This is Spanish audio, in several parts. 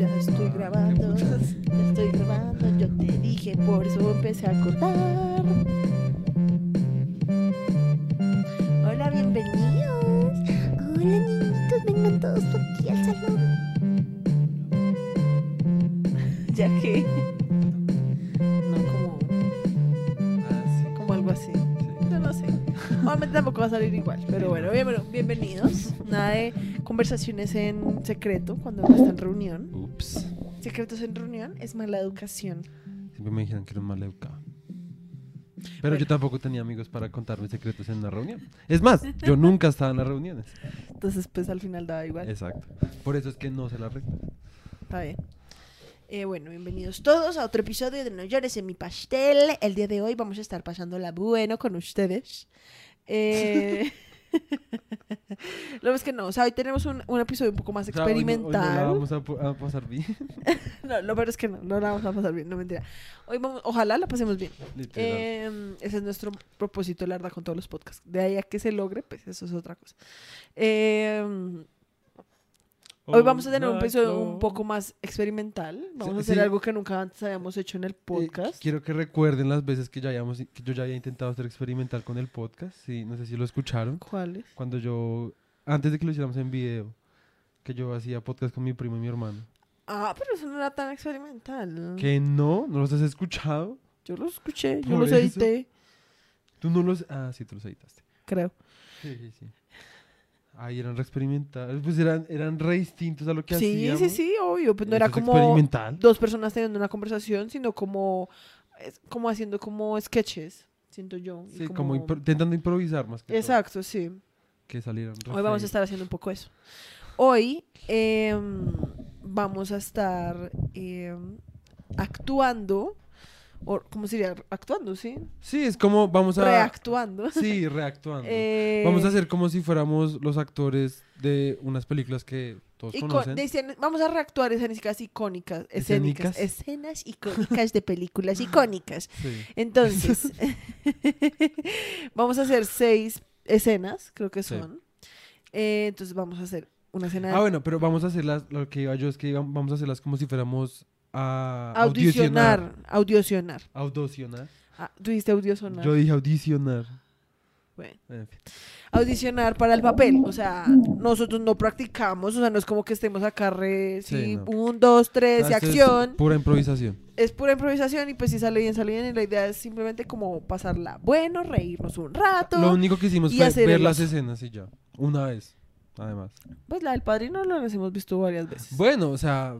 Ya estoy grabando, ya estoy grabando, yo te dije, por eso empecé a cortar. A salir igual, pero bueno, bien- bueno, bienvenidos. Nada de conversaciones en secreto cuando uno está en reunión. Ups. Secretos en reunión es mala educación. Siempre me dijeron que era un mal educado. Pero yo tampoco tenía amigos para contarme secretos en una reunión. Es más, yo nunca estaba en las reuniones. Entonces, pues al final daba igual. Exacto. Por eso es que no se la regla. Está bien. Eh, bueno, bienvenidos todos a otro episodio de No llores en mi pastel. El día de hoy vamos a estar pasándola bueno con ustedes. Eh, Lo es que no, o sea, hoy tenemos un, un episodio un poco más O sea, hoy no- hoy no la experimental. vamos a, pasar bien. No, lo peor es que no, no la vamos a pasar bien, no mentira. Hoy vamos, ojalá la pasemos bien. Eh, ese es nuestro propósito, la verdad, con todos los podcasts. De ahí a que se logre, pues eso es otra cosa. Eh, hoy vamos a tener un episodio un poco más experimental. Vamos a hacer sí. algo que nunca antes habíamos hecho en el Eh, podcast. quiero que recuerden las veces que, ya hayamos, que yo ya había intentado hacer experimental con el podcast. Sí, no sé si lo escucharon. ¿Cuáles? Cuando yo, antes de que lo hiciéramos en video, que yo hacía podcast con mi primo y mi hermano. Ah, pero eso no era tan experimental. Que no, ¿no los has escuchado? Yo los escuché, yo los eso. edité, Tú no los... Ah, sí, tú los editaste. creo. Sí, sí, sí. Ay, eran re experimentales. Pues eran, eran re distintos a lo que Sí, hacíamos. sí, sí, obvio. Pues no era como experimental. dos personas teniendo una conversación, sino como, es como haciendo como sketches, siento yo. Sí, como, impro- intentando improvisar más que todo, Exacto, sí. que salieran re Hoy vamos a estar haciendo un poco eso. Hoy em, vamos a estar em, actuando, o ¿cómo sería? Actuando, ¿sí? Sí, es como vamos a... Reactuando. Sí, reactuando. Eh, Vamos a hacer como si fuéramos los actores de unas películas que todos ico- conocen. vamos a reactuar escenas icónicas, escénicas, ¿Escénicas? escenas icónicas de películas icónicas. Sí. Entonces, vamos a hacer seis escenas, creo que Sí. son. Eh, entonces vamos a hacer una escena Ah, bueno, pero vamos a hacerlas, lo que iba yo es que vamos a hacerlas como si fuéramos a audicionar, audicionar. Audicionar. Ah, tú dijiste audicionar. Yo dije audicionar. Bueno, En fin. audicionar para el papel. O sea, nosotros no practicamos, o sea, no es como que estemos acá re, Sí, sí, no. un, dos, tres, y esto es acción. pura improvisación. Es pura improvisación y pues si sale bien, sale bien. Y la idea es simplemente como pasarla bueno, reírnos un rato. Lo único que hicimos fue hacer ver el las escenas y ya. Una vez, además. Pues la del padrino la hemos visto varias veces. Bueno, o sea,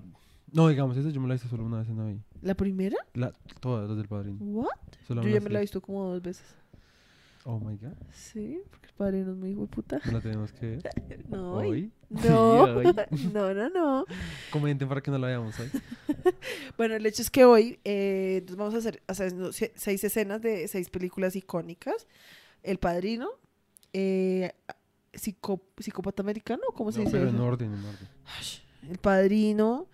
no digamos eso, yo me la hice solo una vez en la vida. ¿La primera? La, todas las del padrino. ¿What? Solo Yo ya me la he visto como dos veces. Oh my god. Sí, porque el padrino es muy hijo de puta. No la tenemos que ver. No, Hoy. no, hoy. no, no, no. Comenten para que no la veamos hoy. Bueno, el hecho es que hoy eh, nos vamos a hacer, haciendo se- seis escenas de seis películas icónicas. El Padrino, eh, psicó- Psicópata Americano, ¿cómo se No, dice pero en eso? orden, en orden. El Padrino,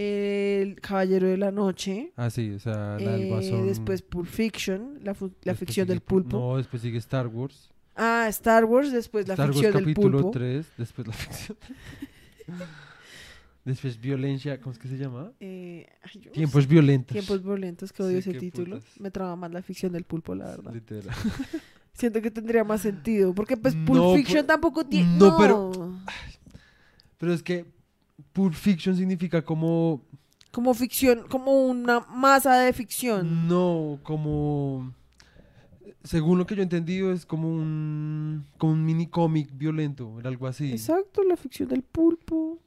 El Caballero de la Noche, Ah, sí, o sea, la del eh, guasón. después Pulp Fiction, la, ficción del Pul- pulpo. No, después sigue Star Wars. Ah, Star Wars, después la Star Wars ficción del capítulo pulpo. 3, después la ficción. después violencia, ¿cómo es que se llama? Eh, ay, Tiempos violentos. Tiempos violentos, que odio Sí, ese título. putas. Me traba más la ficción del pulpo, la verdad. Literal. Siento que tendría más sentido. Porque pues Pulp No, Fiction pues- tampoco tiene. no, No, pero- Pero es que Pulp Fiction significa como. Como ficción, como una masa de ficción. No, como. Según lo que yo he entendido, es como un. Como un mini cómic violento, era algo así. Exacto, la ficción del pulpo.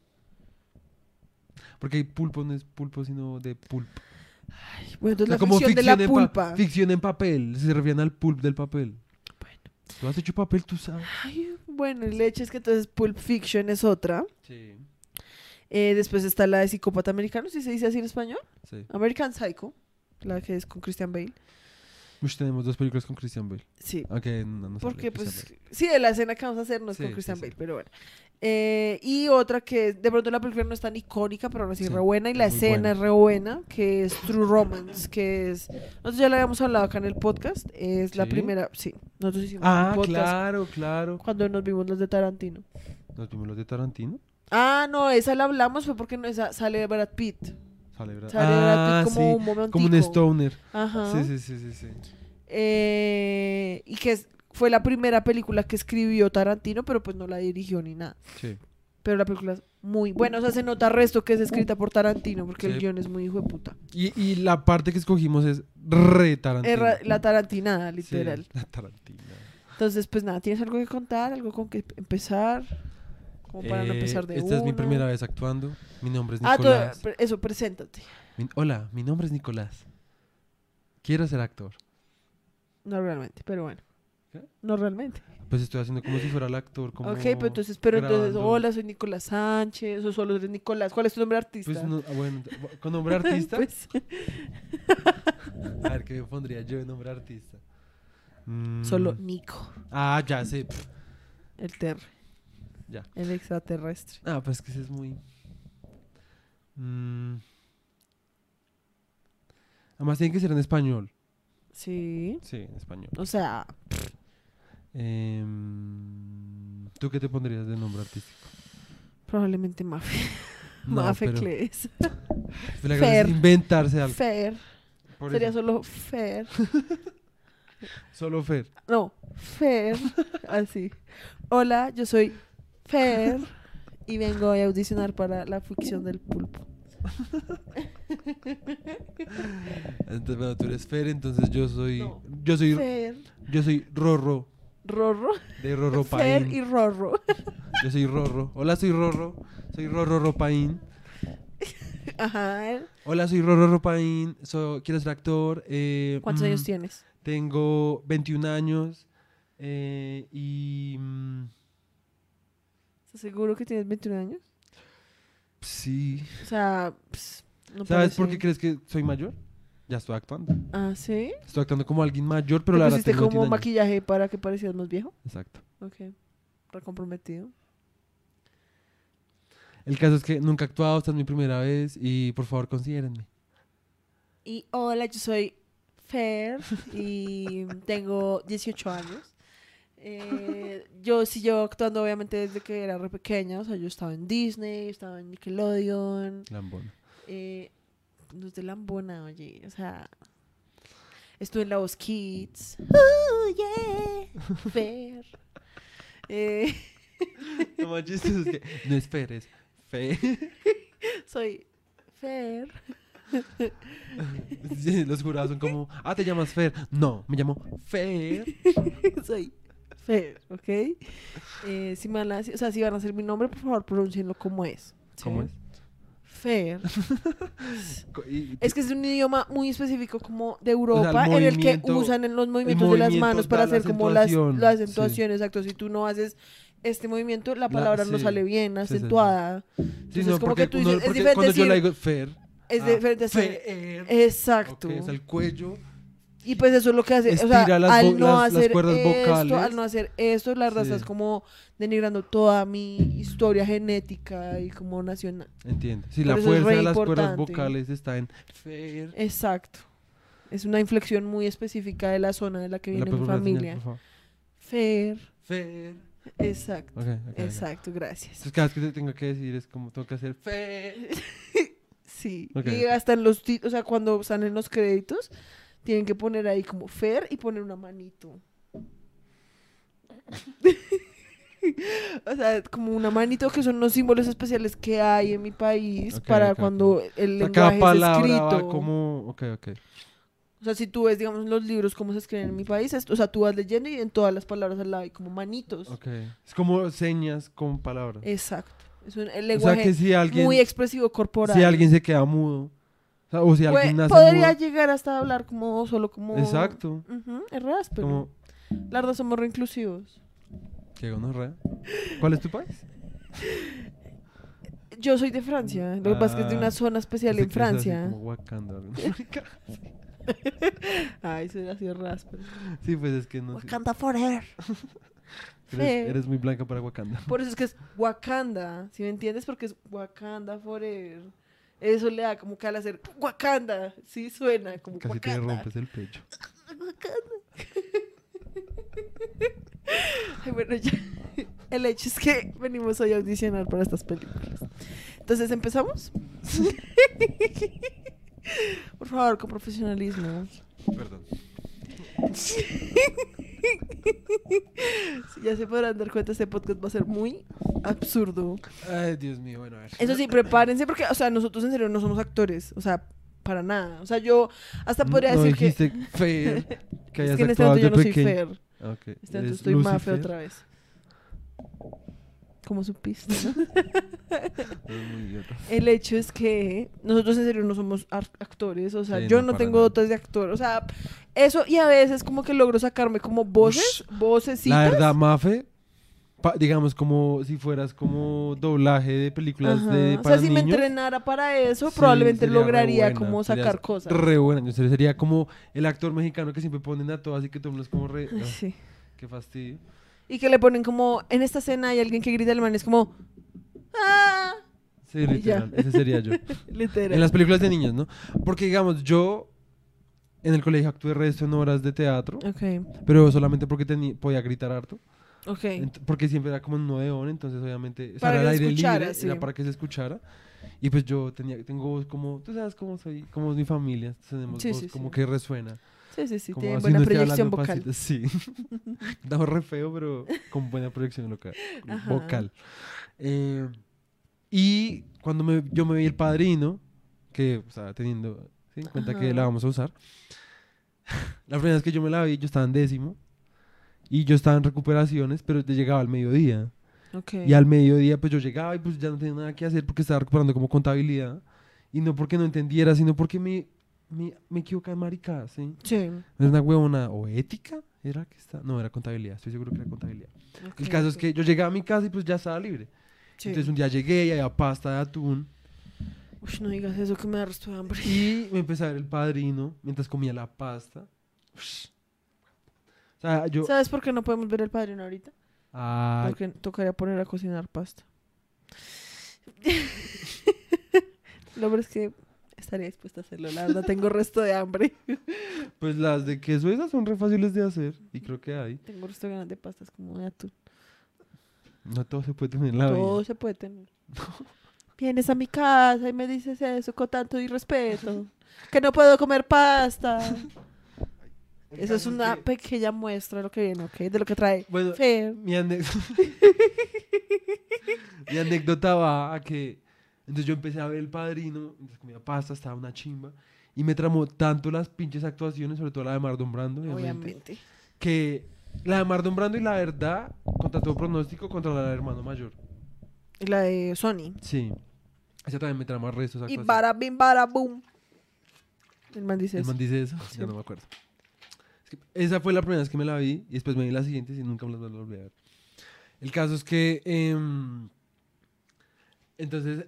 Porque pulpo no es pulpo, sino de pulp. Bueno, entonces O sea, la ficción de la pulpa. ficción en papel. Se refieren al pulp del papel. Bueno. Tú has hecho papel, tú sabes. Ay, bueno, el hecho es que entonces Pulp Fiction es otra. Sí. Eh, después está la de Psicópata Americano, si se dice así en español. sí. American Psycho, la que es con Christian Bale. Ush, tenemos dos películas con Christian Bale. Sí. No, no Porque, pues, Bale. sí, de la escena que vamos a hacer no es Sí, con Christian sí. Bale, pero bueno. Eh, y otra que de pronto la película no es tan icónica, pero aún así re buena. Y la escena buena. es re buena, que es True Romance, que es... Nosotros ya la habíamos hablado acá en el podcast. Es la primera... Sí, nosotros hicimos Ah, un podcast claro, claro. cuando nos vimos los de Tarantino. ¿Nos vimos los de Tarantino? Ah, no, esa la hablamos fue porque no, esa sale Brad Pitt. Sale, ¿verdad? Sale Brad ah, Pitt como sí, un momentico. como un stoner. Ajá. Sí, sí, sí, sí, sí. Eh, y que es- fue la primera película que escribió Tarantino, pero pues no la dirigió ni nada. Sí. Pero la película es muy buena. O sea, se nota resto que es escrita por Tarantino, porque el Sí. guion es muy hijo de puta. Y, y la parte que escogimos es re Tarantino. Es la Tarantinada, Sí, literal. la Tarantino. Entonces, pues nada, ¿tienes algo que contar? ¿Algo con que empezar? Como para no Eh, empezar de Esta es mi primera vez actuando. Mi nombre es Ah, tú- Nicolás. pre- eso, preséntate. Mi- hola, mi nombre es Nicolás. Quiero ser actor. No realmente, pero bueno. ¿Qué? No realmente. Pues estoy haciendo como si fuera el actor. Como ok, pero entonces, pero entonces, hola, soy Nicolás Sánchez, o solo eres Nicolás. ¿Cuál es tu nombre artista? Pues no, ah, bueno, con nombre artista. Pues, A ver, ¿qué me pondría yo de nombre artista? Mm, solo Nico, Ah, ya sé. el ter. Ya. El extraterrestre. Ah, pues que ese es muy. Mm. Además, tiene que ser en español. Sí. Sí, en español. O sea, Em, ¿Tú qué te pondrías de nombre artístico? probablemente Mafe. No, Mafe pero- Cles. La gracia es Fer. inventarse algo. Fer. Por Sería eso. solo Fer. Solo Fer. No, Fer. Así. Hola, yo soy Fer. Y vengo a audicionar para la ficción del pulpo. Entonces, bueno, tú eres Fer, entonces yo soy. No. Yo soy. Fer. Yo soy Rorro. Rorro. De Rorro Fer Paín. y Rorro. Yo soy Rorro. Hola, soy Rorro. Soy Rorro Ropaín. Ajá. Hola, soy Rorro Ropaín. So, quiero ser actor. eh, ¿Cuántos mm, años tienes? Tengo 21 años. eh, y. mm, ¿Estás seguro que tienes 21 años? sí. O sea, ps, no ¿Sabes por qué crees que soy mayor? Ya estoy actuando. Ah, ¿sí? Estoy actuando como alguien mayor, pero ¿Te la verdad pusiste tengo como 21 años. maquillaje para que parecieras más viejo? Exacto. Ok. Recomprometido. El caso es que nunca he actuado, esta es mi primera vez y por favor considérenme. Y hola, yo soy Fer y tengo 18 años. Eh, yo sí llevo actuando obviamente desde que era re pequeña, o sea, yo estaba en Disney, estaba en Nickelodeon, Lambona. eh, no es de Lambona, oye, o sea, estuve en La Voz Kids. Oh, yeah, Fer. Eh, es que no es Fer, es Fe. soy Fer. Sí, Los jurados son como, ah, te llamas Fer. No, me llamo Fer. soy Fer, ¿ok? Eh, si, me van a, o sea, si van a hacer mi nombre, por favor, pronúncienlo como es. ¿sí? ¿Cómo es? Fer. Es que es un idioma muy específico como de Europa, el en el que usan en los movimientos de las manos para la hacer como las, la sí. acentuación, exacto. Si tú no haces este movimiento, la La- palabra no sale bien, acentuada. Sí, Entonces, no, como que tú dices, es diferente cuando yo le decir- digo Fer. Es ah, diferente. Fer. Exacto. Sea, el cuello. Y pues eso es lo que hace, o sea, las al no las- las hacer cuerdas esto, vocales. al no hacer esto, la Sí. estás como denigrando toda mi historia genética y como nacional. Entiende. Si la es fuerza de las cuerdas vocales está en Fer. Exacto. Es una inflexión muy específica de la zona de la que ¿Me la viene mi familia. favor? Fer. Fer. Exacto. Exacto, gracias. Entonces cada vez que te tengo que decir es como tengo que hacer Fer. Sí. Y hasta en los ti- o sea, cuando salen los créditos, tienen que poner ahí como Fer y poner una manito. o sea, como una manito que son los símbolos especiales que hay en mi país para cuando el O sea, cada lenguaje es palabra escrito. como... Ok, ok. O sea, si tú ves, digamos, los libros cómo se escriben en mi país, es- o sea, tú vas leyendo y en todas las palabras al lado hay como manitos. Ok. Es como señas con palabras. Exacto. Es un el o sea lenguaje que si alguien, muy expresivo corporal. si alguien se queda mudo, o, si Pue- alguien nace podría llegar hasta hablar como solo como Exacto. Ujú, es re áspero. Como, La verdad somos reinclusivos. ¿qué gonorrea? ¿Cuál es tu país? Yo soy de Francia. Lo que pasa es que es de una Ah, zona especial en Francia. Como Wakanda. ¿no? Ay, era así de áspero. sí, pues es que no. Wakanda forever. Eres, eres muy blanca para Wakanda. Por eso es que es Wakanda. ¿Sí me entiendes? Porque es Wakanda forever. Eso le da como que al hacer Wakanda. Sí suena como Casi te Wakanda. rompes el pecho. Wakanda. Ay, bueno, ya. El hecho es que venimos hoy a audicionar para estas películas. Entonces, ¿empezamos? Por favor, con profesionalismo. Perdón. Ya se podrán dar cuenta, este podcast va a ser muy absurdo. Ay, Dios mío, bueno, a ver. Eso sí, prepárense porque, o sea, nosotros en serio no somos actores. O sea, para nada. O sea, yo hasta podría no decir que... Fer, que Es hayas que en este momento yo no soy pequeño. Fer. Ah, ok. Este momento estoy más feo Lucifer. otra vez. Como supiste, ¿no? El hecho es que nosotros en serio no somos actores, o sea, Sí, yo no, tengo nada. dotes de actor, o sea, eso y a veces como que logro sacarme como voces, voces La verdad, Mafe, pa- digamos como si fueras como doblaje de películas de o sea, si me entrenara para eso, Sí, probablemente lograría buena, como sacar cosas. Re buena, yo sería como el actor mexicano que siempre ponen a todas y que todo el mundo es como re... Ah, sí. Qué fastidio. Y que le ponen como, en esta escena hay alguien que grita alemán, es como, ¡ah! Sí, literal, ese sería yo. Literal. En las películas de niños, ¿no? Porque digamos, yo en el colegio actué resto en horas de teatro, Ok, pero solamente porque podía gritar harto. ok. Ent- porque siempre era como un odeón, entonces obviamente Para era que al se aire escuchara, libre, sí. era para que se escuchara. Y pues yo tenía, tengo voz como, tú sabes cómo soy, como es mi familia, tenemos Sí, voz sí, como que resuena. Sí, sí, sí, tiene buena proyección vocal. pasito, Sí. Estaba re feo, pero con buena proyección local, vocal. Eh, y cuando me- yo me vi el padrino, que estaba teniendo ¿sí? en cuenta que Ajá. la vamos a usar, la primera vez que yo me la vi, yo estaba en décimo. Y yo estaba en recuperaciones, pero te llegaba al mediodía. Ok. Y al mediodía, pues yo llegaba y pues ya no tenía nada que hacer porque estaba recuperando como contabilidad. Y no porque no entendiera, sino porque me, me, me equivocaba en maricada, ¿sí? Sí. Era una huevona o ética, ¿era que está? No, era contabilidad, estoy seguro que era contabilidad. El caso es que yo llegaba a mi casa y pues ya estaba libre. Sí. Entonces un día llegué y había pasta de atún Uy, no digas eso que me da resto de hambre. y me empecé a ver el padrino mientras comía la pasta. Ush. O sea, yo... ¿Sabes por qué no podemos ver el padrino ahorita? Ay, Porque tocaría poner a cocinar pasta. Lo peor es que estaría dispuesta a hacerlo. La verdad, tengo resto de hambre. pues las de queso esas son re fáciles de hacer y creo que hay. Tengo resto de ganas de pastas como de atún. No todo se puede tener en la Todo vida. se puede tener. Vienes a mi casa y me dices eso con tanto irrespeto. Que no puedo comer pasta. Eso es una pequeña muestra de lo que viene, ¿ok? De lo que trae. Bueno, mi, ane- mi anécdota va a que entonces yo empecé a ver el padrino, mientras comía pasta, estaba una chimba y me tramó tanto las pinches actuaciones, sobre todo la de Mardon Brando, obviamente, Obviamente. que la de Mardon Brando y la verdad, contra todo pronóstico, contra la del hermano mayor. Y la de Sony. Sí. Esa también me trama resto esa Y bara bim bara boom. El man dice El eso. man dice eso, Sí. ya no me acuerdo. Es que esa fue la primera vez que me la vi y después me vi las siguientes y nunca me las volví a ver. El caso es que em, entonces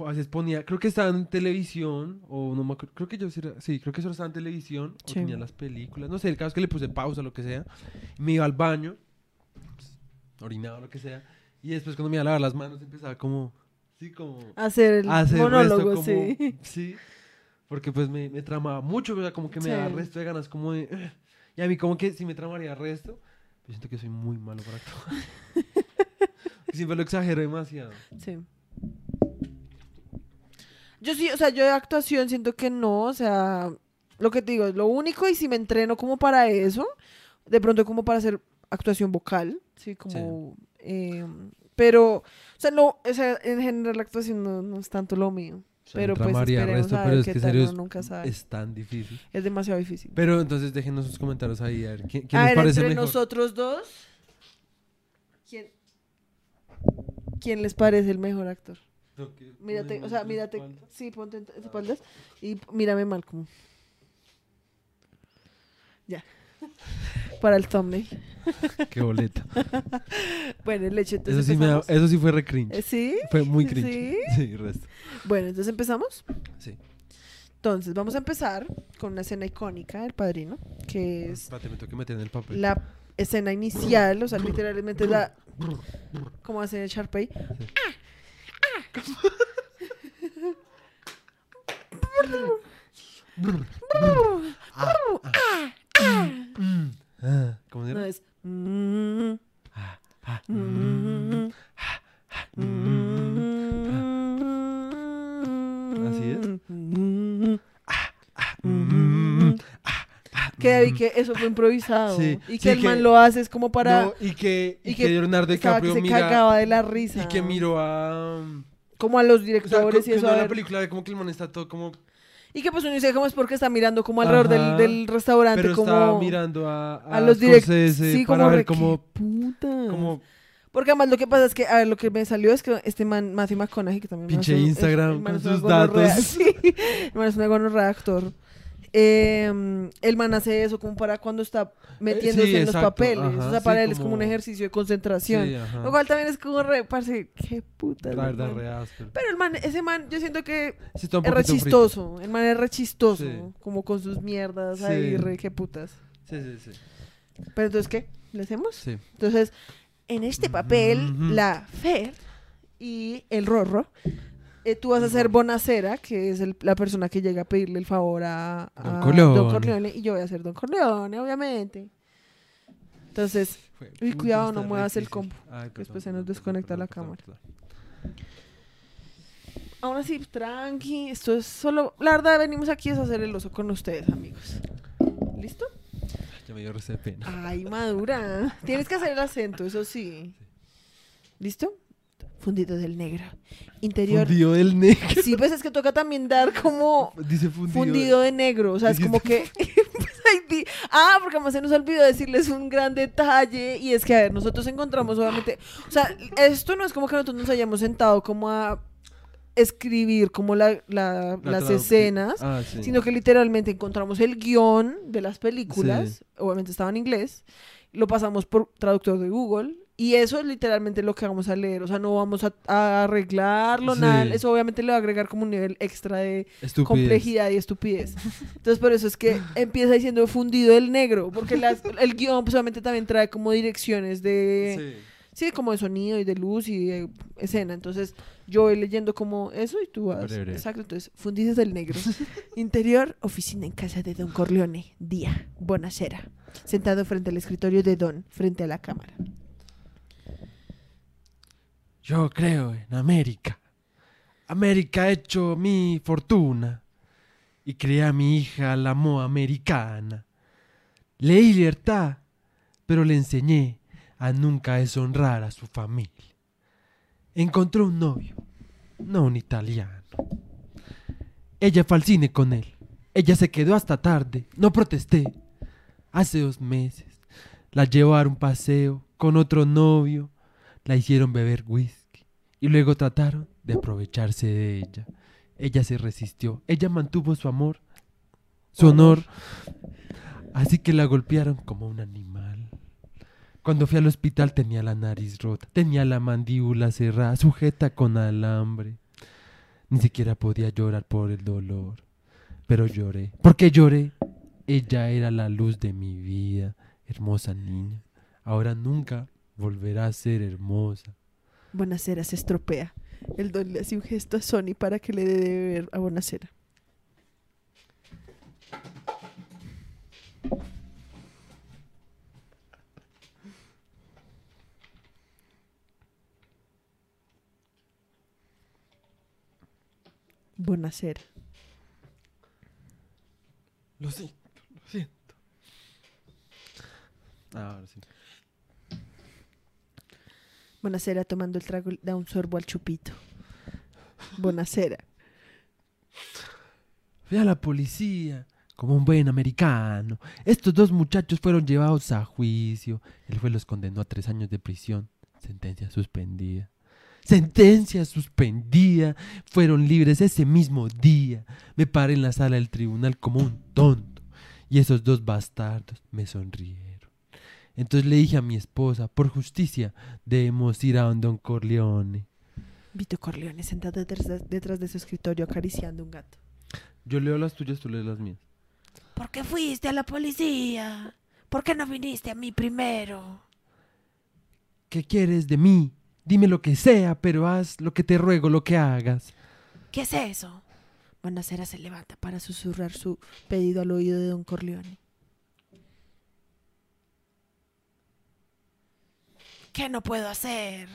a veces ponía, creo que estaba en televisión o no me acuerdo, creo que yo sí, creo que solo estaba en televisión o Sí. tenía las películas, no sé, el caso es que le puse pausa lo que sea, y me iba al baño, pues, orinaba lo que sea, y después cuando me iba a lavar las manos empezaba como, sí, como Hacer el hacer monólogo, resto como- sí. sí, porque pues me, me tramaba mucho, o sea, como que me daba Sí. resto de ganas, como de... Y a mí como que si me tramaría resto, yo siento que soy muy malo para actuar. Siempre lo exagero demasiado. Sí. Yo sí, o sea, yo de actuación siento que no, o sea, lo que te digo, es lo único y si me entreno como para eso, de pronto como para hacer actuación vocal, sí, como... eh, pero, o sea, no, o sea, en general la actuación no, no es tanto lo mío. O sea, Pero pues tramaría esperemos resto, a pero ver es qué que tal, serio es, nunca sabe. es tan difícil. Es demasiado difícil. Pero entonces déjenos sus comentarios ahí, a ver, ¿quién, quién a les ver, parece entre mejor? nosotros dos, ¿quién, ¿quién les parece el mejor actor? Mírate, o sea, mírate, sí, ponte en espaldas y mírame mal como. Ya. Para el thumbnail. Qué boleta. Bueno, el hecho, Eso entonces sí, me da- eso sí fue re cringe. Eh, ¿Sí? Fue muy cringe. ¿Sí? Sí, resto. Bueno, entonces empezamos. Sí. Entonces, vamos a empezar con una escena icónica del padrino, que es Espérate, me tengo que meter en el papel. la escena inicial, o sea, literalmente la... ¿Cómo hace el Sharpay? Ah, ¿Cómo era? No, es... Mm. Así es. Mm. Ah, ah, mm que vi que eso fue improvisado. Sí, y que sí, el que- man lo hace es como para... No, y que, y y que, Leonardo estaba que DiCaprio se mira cagaba de la risa. y que miró a um, Como a los o sea, directores y que eso. a la película ve como que el man está todo como Y que pues uno dice como es porque está mirando como alrededor del, Ajá. del restaurante. pero como estaba mirando a, a los directores. Sí, para como ver cómo, ¿qué puta. cómo Porque además lo que pasa es que, a ver, lo que me salió es que este man, Matthew McConaughey, que también... Pinche es un- Instagram con es una sus datos. Sí, el man es una gonorrea actor. Eh, el man hace eso como para cuando está metiéndose sí, en los papeles. ajá, o sea, sí, para él es como como- un ejercicio de concentración. Sí. Lo cual también es como re, parce, qué puta. la verdad re. Pero el man, ese man, yo siento que es re poquito frito. chistoso. El man es re chistoso. Como con sus mierdas ahí, re, qué putas. Sí, sí, sí. Pero entonces, ¿qué? ¿Le hacemos? Sí. Entonces, en este papel, la Fer y el Rorro, eh, tú vas a ser. Bonacera, que es el- la persona que llega a pedirle el favor a, Don a Corleone. Don Corleone, y yo voy a ser Don Corleone, obviamente. Entonces, puta, cuidado, no muevas el combo, Ay, después se nos perdón, desconecta la cámara. perdón. ahora sí, tranqui, esto es solo, la verdad, venimos aquí es a hacer el oso con ustedes, amigos. ¿Listo? Ya me dio de pena. Ay, madura. Tienes que hacer el acento, eso sí. ¿Listo? Fundido del negro. Interior. Fundido del negro. Sí, pues es que toca también dar como Dice fundido. fundido de negro. O sea, es como que. pues, ah, porque además se nos olvidó decirles un gran detalle. Y es que, a ver, nosotros encontramos obviamente. O sea, esto no es como que nosotros nos hayamos sentado como a escribir como la, la- La las escenas. Ah, sí. Sino que literalmente encontramos el guion de las películas, obviamente estaba en inglés, lo pasamos por traductor de Google y eso es literalmente lo que vamos a leer, o sea, no vamos a, a arreglarlo, Sí. nada, eso obviamente le va a agregar como un nivel extra de Estupidez. complejidad y estupidez. Entonces por eso es que empieza diciendo fundido el negro, porque las- el guion pues obviamente también trae como direcciones de... Sí. Sí, como de sonido y de luz y de escena. Entonces, yo voy leyendo como eso y tú vas. Breve. Exacto, entonces, fundidos del negro. Interior, oficina en casa de Don Corleone. Día, bonacera. Sentado frente al escritorio de Don, frente a la cámara. Yo creo en América. América ha hecho mi fortuna. Y crié a mi hija la mo americana. Leí libertad, pero le enseñé a nunca deshonrar a su familia. Encontró un novio, no un italiano. Ella fue al cine con él. Ella se quedó hasta tarde. No protesté. Hace dos meses la llevó a un paseo con otro novio. La hicieron beber whisky y luego trataron de aprovecharse de ella. Ella se resistió. Ella mantuvo su amor, su honor. Así que la golpearon como un animal. Cuando fui al hospital tenía la nariz rota, tenía la mandíbula cerrada, sujeta con alambre. Ni siquiera podía llorar por el dolor. Pero lloré. ¿Por qué lloré? Ella era la luz de mi vida, hermosa niña. Ahora nunca volverá a ser hermosa. Bonacera se estropea. El Don le hace un gesto a Sony para que le dé de beber a Bonacera. Bonacera. Lo siento, lo siento. Ah, Ahora sí. Bonacera tomando el trago da un sorbo al chupito. Bonacera. Fui a la policía, como un buen americano. Estos dos muchachos fueron llevados a juicio. El juez los condenó a tres años de prisión. Sentencia suspendida. Sentencia suspendida. Fueron libres ese mismo día. Me paré en la sala del tribunal como un tonto. Y esos dos bastardos me sonrieron. Entonces le dije a mi esposa, por justicia, debemos ir a don Don Corleone. Vito Corleone sentado detrás de, detrás de su escritorio acariciando un gato. Yo leo las tuyas, tú lees las mías. ¿Por qué fuiste a la policía? ¿Por qué no viniste a mí primero? ¿Qué quieres de mí? Dime lo que sea, pero haz lo que te ruego, lo que hagas. ¿Qué es eso? Bonacera se levanta para susurrar su pedido al oído de don Corleone. ¿Qué no puedo hacer?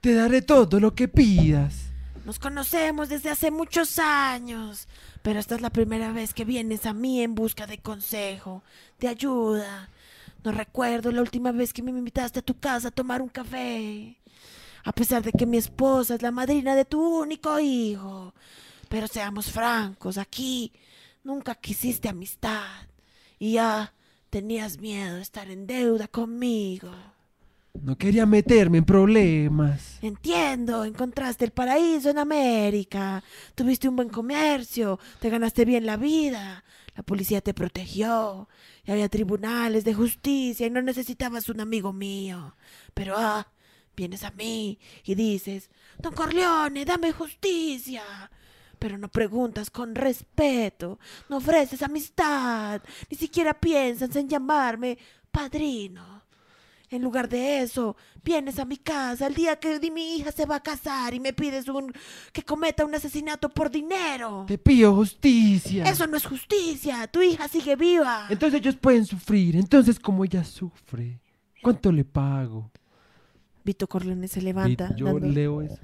Te daré todo lo que pidas. Nos conocemos desde hace muchos años, pero esta es la primera vez que vienes a mí en busca de consejo, de ayuda. No recuerdo la última vez que me invitaste a tu casa a tomar un café. A pesar de que mi esposa es la madrina de tu único hijo. Pero seamos francos, aquí nunca quisiste amistad. Y ya tenías miedo de estar en deuda conmigo. No quería meterme en problemas. Entiendo, encontraste el paraíso en América, tuviste un buen comercio, te ganaste bien la vida, la policía te protegió, y había tribunales de justicia y no necesitabas un amigo mío. Pero ah, vienes a mí y dices, Don Corleone, dame justicia. Pero no preguntas con respeto, no ofreces amistad, ni siquiera piensas en llamarme padrino. En lugar de eso, vienes a mi casa el día que mi hija se va a casar y me pides un que cometa un asesinato por dinero. Te pido justicia. Eso no es justicia. Tu hija sigue viva. Entonces ellos pueden sufrir. Entonces, como ella sufre, ¿cuánto le pago? Vito Corleone se levanta. Vi- Yo dando- leo eso.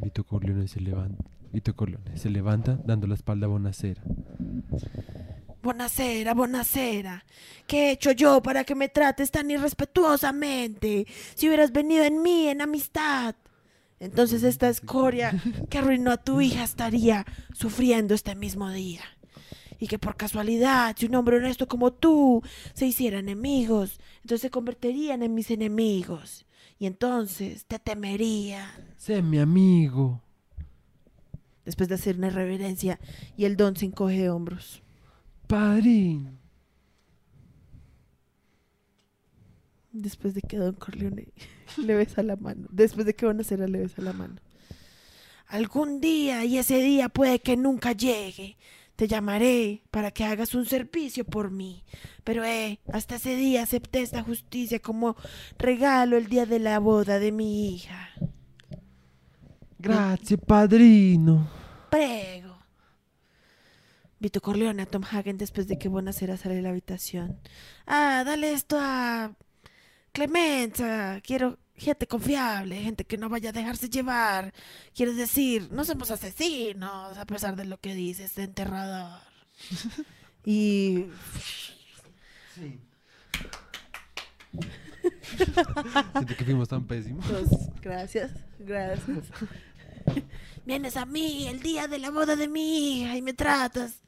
Vito Corleone se levanta. Vito Corleone se levanta dando la espalda a Bonacera. Bonacera, bonacera. ¿Qué he hecho yo para que me trates tan irrespetuosamente? Si hubieras venido en mí, en amistad. Entonces esta escoria que arruinó a tu hija estaría sufriendo este mismo día. Y que por casualidad, si un hombre honesto como tú se hiciera enemigos, entonces se convertirían en mis enemigos. Y entonces te temerían. Sé mi amigo. Después de hacer una reverencia, y el don se encoge de hombros. Padrino. Después de que Don Corleone le besa la mano. Después de que Bonacera le besa la mano. Algún día, y ese día puede que nunca llegue, te llamaré para que hagas un servicio por mí. Pero eh, hasta ese día acepté esta justicia como regalo el día de la boda de mi hija. Gracias, padrino. Prego. Vito Corleone a Tom Hagen después de que Bonacera sale de la habitación. Ah, dale esto a Clemenza. Quiero gente confiable, gente que no vaya a dejarse llevar. Quiero decir, no somos asesinos, a pesar de lo que dice este enterrador. y Sí. Siento que fuimos tan pésimos. pues, gracias, gracias. Vienes a mí el día de la boda de mi hija y me tratas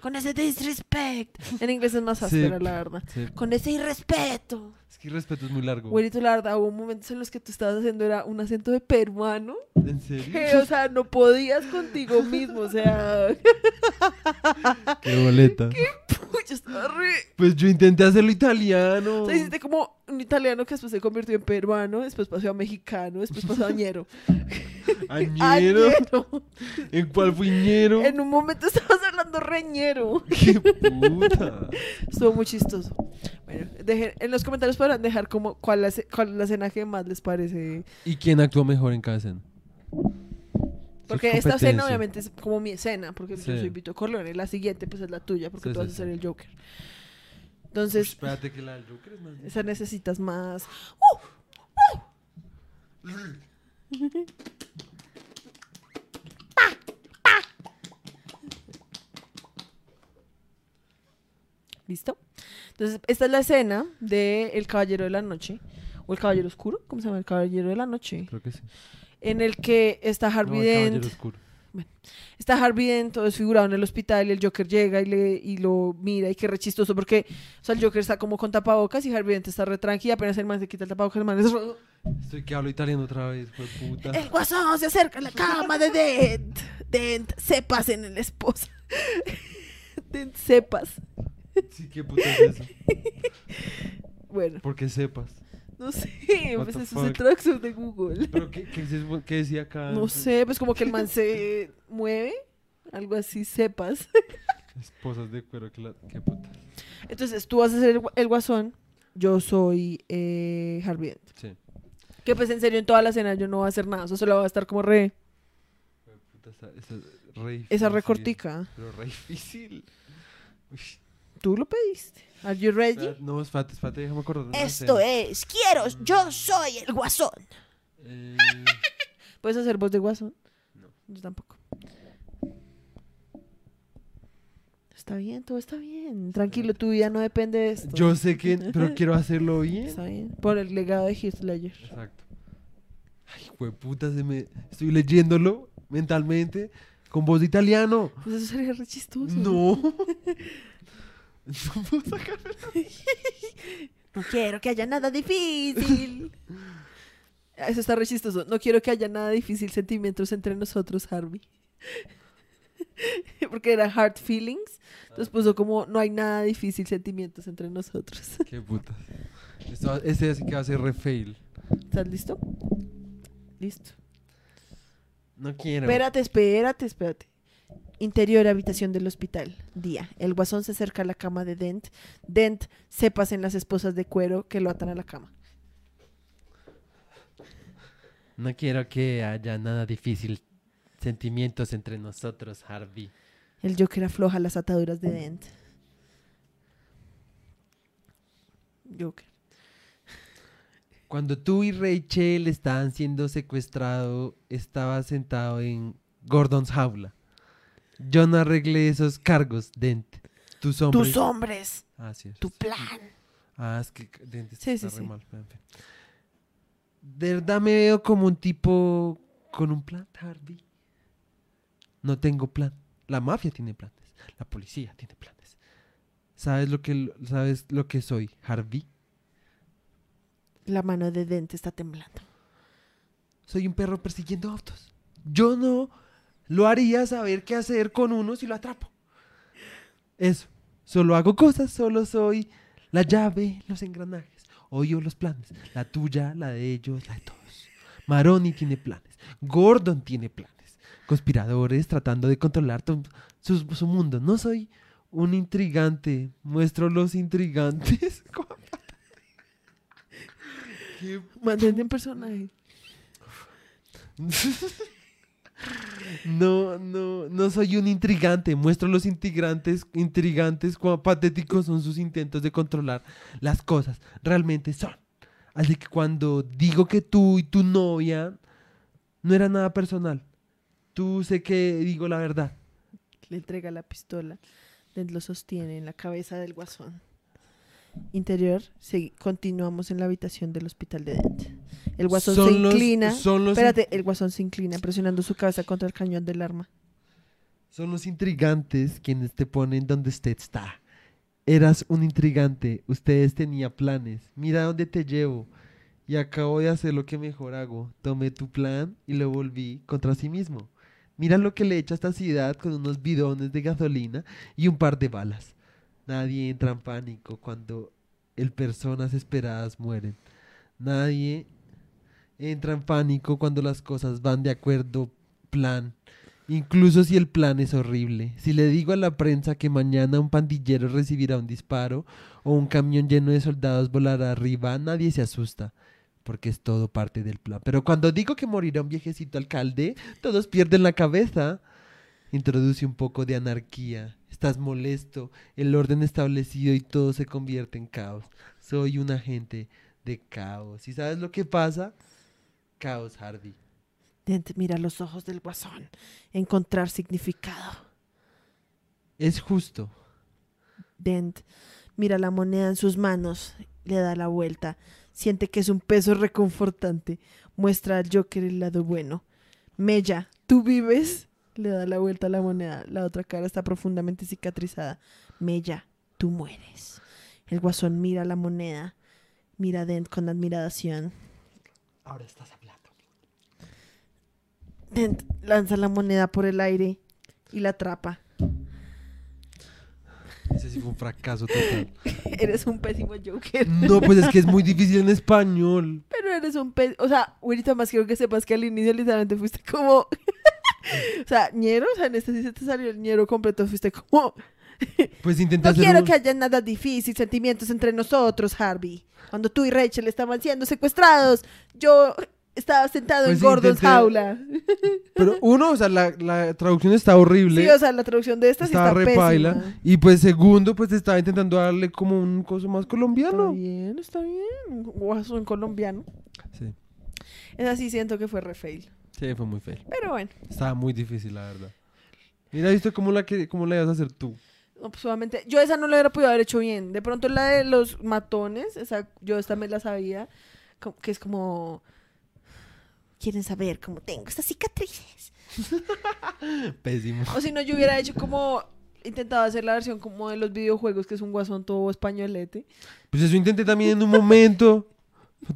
con ese disrespect. En inglés es más Sí. áspera, la verdad. Sí. Con ese irrespeto. Es que el respeto es muy largo. Güerito, la verdad, hubo momentos en los que tú estabas haciendo era un acento de peruano. ¿En serio? Que, o sea, no podías contigo mismo. O sea, Qué boleta. yo estaba re... Pues yo intenté hacerlo italiano. O sea, hiciste como un italiano que después se convirtió en peruano, después pasó a mexicano, después pasó a ñero. Añero. Añero. ¿En cuál fue ñero? En un momento estabas hablando reñero. ¡Qué puta! Estuvo muy chistoso. Bueno, dejen- en los comentarios podrán dejar como cuál, la, cuál es la escena que más les parece. ¿Y quién actuó mejor en cada escena? Porque esta escena obviamente es como mi escena, porque yo Sí. soy Vito Corleone. La siguiente pues es la tuya, porque Sí, tú vas a ser sí. el Joker. Uy, Entonces, espérate que la del Joker es más... esa necesitas más... ¿Listo? Entonces, esta es la escena de El Caballero de la Noche. O El Caballero Oscuro, ¿cómo se llama? El Caballero de la Noche. Creo que sí. En el que está No, Harvey el Dent. Caballero Oscuro. Está Harvey Dent todo desfigurado en el hospital y el Joker llega y, le, y lo mira y qué re chistoso porque o sea, el Joker está como con tapabocas y Harvey Dent está re tranqui y apenas el man se quita el tapabocas el man es... Estoy que hablo italiano otra vez, fue puta. El guasón se acerca a la cama de Dent. Dent, sepas en el esposa. Dent, sepas. Sí, qué puta es eso. Bueno, Porque sepas. no sé, What pues eso es el traducción de Google. ¿Pero qué, qué, decía acá? No sé, pues como que el man se mueve, algo así, sepas. Esposas de cuero, que la... Qué puta. Entonces tú vas a ser el, el guasón, yo soy eh, Harvey Dent. Sí. Que pues en serio en toda la cena yo no voy a hacer nada, eso solo va a estar como re... Puta, esa, esa es re Esa difícil, recortica. Pero re difícil. Uy, Tú lo pediste. Are you ready? no, espérate, espérate, déjame acordar. Esto es, quiero, yo soy el guasón. Eh, ¿Puedes hacer voz de guasón? no. yo tampoco. Está bien, todo está bien. Tranquilo, tu vida no depende de esto. Yo sé que, pero quiero hacerlo bien. Está bien. Por el legado de Heath Ledger. Exacto. Ay, puta, se me... estoy leyéndolo mentalmente con voz de italiano. Pues eso sería re chistoso. No. no puedo sacarme. No quiero que haya nada difícil. Eso está re chistoso. No quiero que haya nada difícil sentimientos entre nosotros, Harvey. Porque era hard feelings. Entonces puso como no hay nada difícil sentimientos entre nosotros. Qué putas. Esto, este así que va a ser re fail. ¿Estás listo? Listo. No quiero. Espérate, espérate, espérate. Interior habitación del hospital. Día. El guasón se acerca a la cama de Dent. Dent sepas en las esposas de cuero que lo atan a la cama. No quiero que haya nada difícil. Sentimientos entre nosotros, Harvey. El Joker afloja las ataduras de Dent. Joker. Cuando tú y Rachel estaban siendo secuestrados, estaba sentado en Gordon's jaula. Yo no arreglé esos cargos, Dent. Tus hombres. Tus hombres. Ah, sí. Tu plan. Ah, es que Dent Sí, está sí, re mal. en fin. De verdad me veo como un tipo con un plan, Harvey. No tengo plan. La mafia tiene planes. La policía tiene planes. ¿Sabes lo que, sabes lo que soy, Harvey? La mano de Dent está temblando. Soy un perro persiguiendo autos. Yo no lo haría saber qué hacer con uno si lo atrapo. Eso. Solo hago cosas, solo soy la llave, los engranajes. Oyo los planes. La tuya, la de ellos, la de todos. Maroni tiene planes. Gordon tiene planes. Conspiradores tratando de controlar su, su mundo. No soy un intrigante. Muestro los intrigantes. Mantente en personaje. No, no, no soy un intrigante. Muestro los intrigantes, intrigantes cuán patéticos son sus intentos de controlar las cosas. Realmente son. Así que cuando digo que tú y tu novia no era nada personal, tú sé que digo la verdad. Le entrega la pistola. Lo sostiene en la cabeza del guasón. Interior, continuamos en la habitación del hospital de Dent. El guasón se los- inclina. son los, Espérate, el guasón se inclina presionando su cabeza contra el cañón del arma. Son los intrigantes quienes te ponen donde usted está. Eras un intrigante, ustedes tenían planes. Mira dónde te llevo. Y acabo de hacer lo que mejor hago. Tomé tu plan y lo volví contra sí mismo. Mira lo que le he hecho a esta ciudad con unos bidones de gasolina y un par de balas. Nadie entra en pánico cuando el personas esperadas mueren. Nadie entra en pánico cuando las cosas van de acuerdo plan. Incluso si el plan es horrible. Si le digo a la prensa que mañana un pandillero recibirá un disparo o un camión lleno de soldados volará arriba, nadie se asusta. Porque es todo parte del plan. Pero cuando digo que morirá un viejecito alcalde, todos pierden la cabeza. Introduce un poco de anarquía. Estás molesto, el orden establecido y todo se convierte en caos. Soy un agente de caos. ¿Y sabes lo que pasa? Caos, Hardy. Dent mira los ojos del guasón. Encontrar significado. Es justo. Dent mira la moneda en sus manos. Le da la vuelta. Siente que es un peso reconfortante. Muestra al Joker el lado bueno. Mella, ¿tú vives? Le da la vuelta a la moneda. La otra cara está profundamente cicatrizada. Mella, tú mueres. El guasón mira la moneda. Mira a Dent con admiración. Ahora estás hablando. Dent lanza la moneda por el aire y la atrapa. Ese sí fue un fracaso total. Eres un pésimo Joker. No, pues es que es muy difícil en español. Pero eres un pez. O sea, Willy, más quiero que sepas que al inicio literalmente fuiste como. O sea, ñero, o sea, en este sí se te salió el ñero completo. Fuiste como. Pues intenté No hacer quiero un- que haya nada difícil, sentimientos entre nosotros, Harvey. Cuando tú y Rachel estaban siendo secuestrados, yo estaba sentado Pues en Gordon's intenté- jaula. Pero uno, o sea, la, la traducción está horrible. Sí, o sea, la traducción de esta sí está está repaila. pésima. Y pues segundo, pues estaba intentando darle como un coso más Está colombiano. bien, está bien. Un guasón colombiano. Sí. Es así, siento que fue re fail. Sí, fue muy feo. Pero bueno, Estaba muy difícil, la verdad. Mira, ¿viste cómo la, que, cómo la ibas a hacer tú? no, pues, obviamente, yo esa no la hubiera podido haber hecho bien. De pronto la de los matones, esa, yo esta me la sabía, que es como... Quieren saber cómo tengo estas cicatrices. Pésimo. O si no, yo hubiera hecho como... Intentaba hacer la versión como de los videojuegos, que es un guasón todo españolete. Pues eso intenté también en un momento.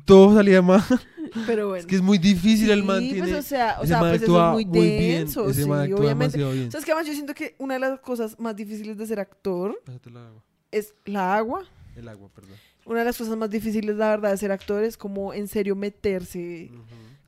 Todo salía mal. Pero bueno. Es que es muy difícil el man. pues, tiene- o sea, o sea, pues eso es muy muy bien, denso, sí, actúa obviamente. bien. ¿Sabes qué más? Yo siento que una de las cosas más difíciles de ser actor agua. es la agua. El agua, perdón. Una de las cosas más difíciles, la verdad, de ser actor es como en serio meterse,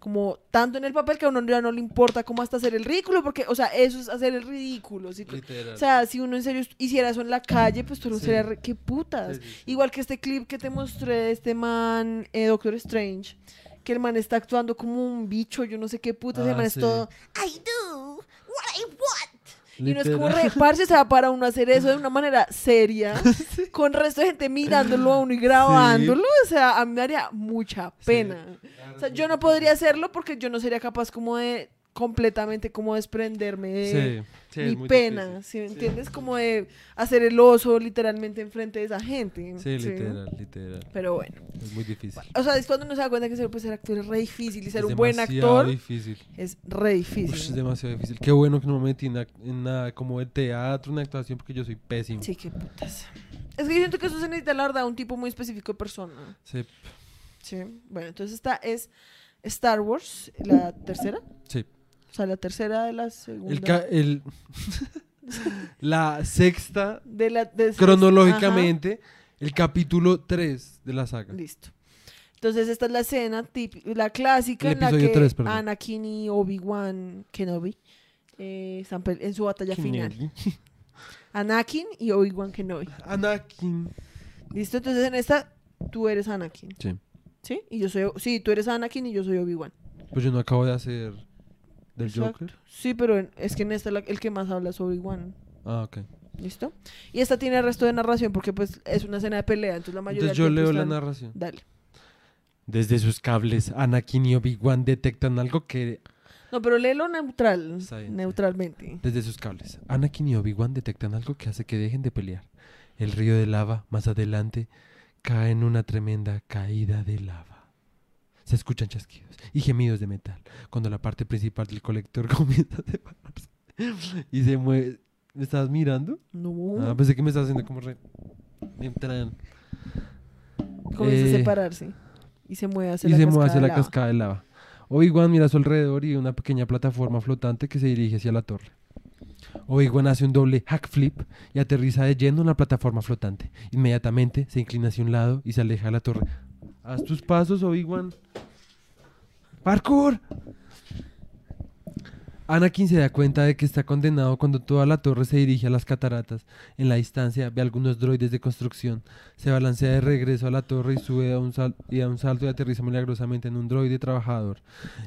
como tanto en el papel que a uno ya no le importa como hasta hacer el ridículo, porque, o sea, eso es hacer el ridículo. si tú- o sea, si uno en serio hiciera eso en la calle, pues tú no Sí. sería, qué putas. Sí, sí, sí. Igual que este clip que te mostré de este man, eh, Doctor Strange, que el man está actuando como un bicho, yo no sé qué putas, el Ah, man es todo, I do what I want. Y uno es como Literal. reparse, o sea, para uno hacer eso de una manera seria, con el resto de gente mirándolo a uno y grabándolo, o sea, a mí me daría mucha pena. O sea, yo no podría hacerlo porque yo no sería capaz como de completamente como desprenderme de Sí, sí, es mi pena, difícil. ¿sí me entiendes? Como de hacer el oso literalmente enfrente de esa gente. Sí, literal, literal. Pero bueno, Es muy difícil. o sea, es cuando uno se da cuenta que ser, pues, ser actor es re difícil y ser Es un buen actor difícil. es re difícil. Es demasiado difícil. Qué bueno que no me metí en, nada como de teatro, en actuación, porque yo soy pésimo. Sí, qué putas. Es que yo siento que eso se necesita, la verdad, un tipo muy específico de persona. Sí, Sí. Bueno, entonces esta es Star Wars, la tercera. sí. O sea, la tercera de la segunda. El la sexta, de la, de- cronológicamente, el capítulo 3 de la saga. listo. Entonces esta es la escena, típica, la clásica El en la que tres, perdón. Anakin y Obi-Wan Kenobi eh, están en su batalla final. Anakin y Obi-Wan Kenobi. Anakin. Listo, entonces en esta tú eres Anakin. Sí. ¿Sí? Y yo soy, sí, tú eres Anakin y yo soy Obi-Wan. Pues yo no acabo de hacer del Exacto. Joker. Sí, pero en- es que en esta el que más habla es Obi-Wan. Ah, ok. ¿Listo? Y esta tiene el resto de narración porque pues es una escena de pelea, entonces la mayoría Entonces yo leo la narración. Dale. Desde sus cables, Anakin y Obi-Wan detectan algo que... No, pero léelo neutral, neutralmente. Desde sus cables, Anakin y Obi-Wan detectan algo que hace que dejen de pelear. El río de lava, más adelante, cae en una tremenda caída de lava. Se escuchan chasquidos y gemidos de metal cuando la parte principal del colector comienza a separarse y se mueve. ¿Me estás mirando? No. Ah, pensé que me estás haciendo como re... Entran. comienza Eh, a separarse y se mueve hacia y la se mueve cascada hacia de la lava. cascada de lava. Obi-Wan mira a su alrededor y una pequeña plataforma flotante que se dirige hacia la torre. Obi-Wan hace un doble hack flip y aterriza de lleno en la plataforma flotante. Inmediatamente se inclina hacia un lado y se aleja de la torre. Haz tus pasos, Obi-Wan. ¡Parkour! Anakin se da cuenta de que está condenado cuando toda la torre se dirige a las cataratas. En la distancia ve algunos droides de construcción. Se balancea de regreso a la torre y sube a un, y a un salto y aterriza milagrosamente en un droide trabajador.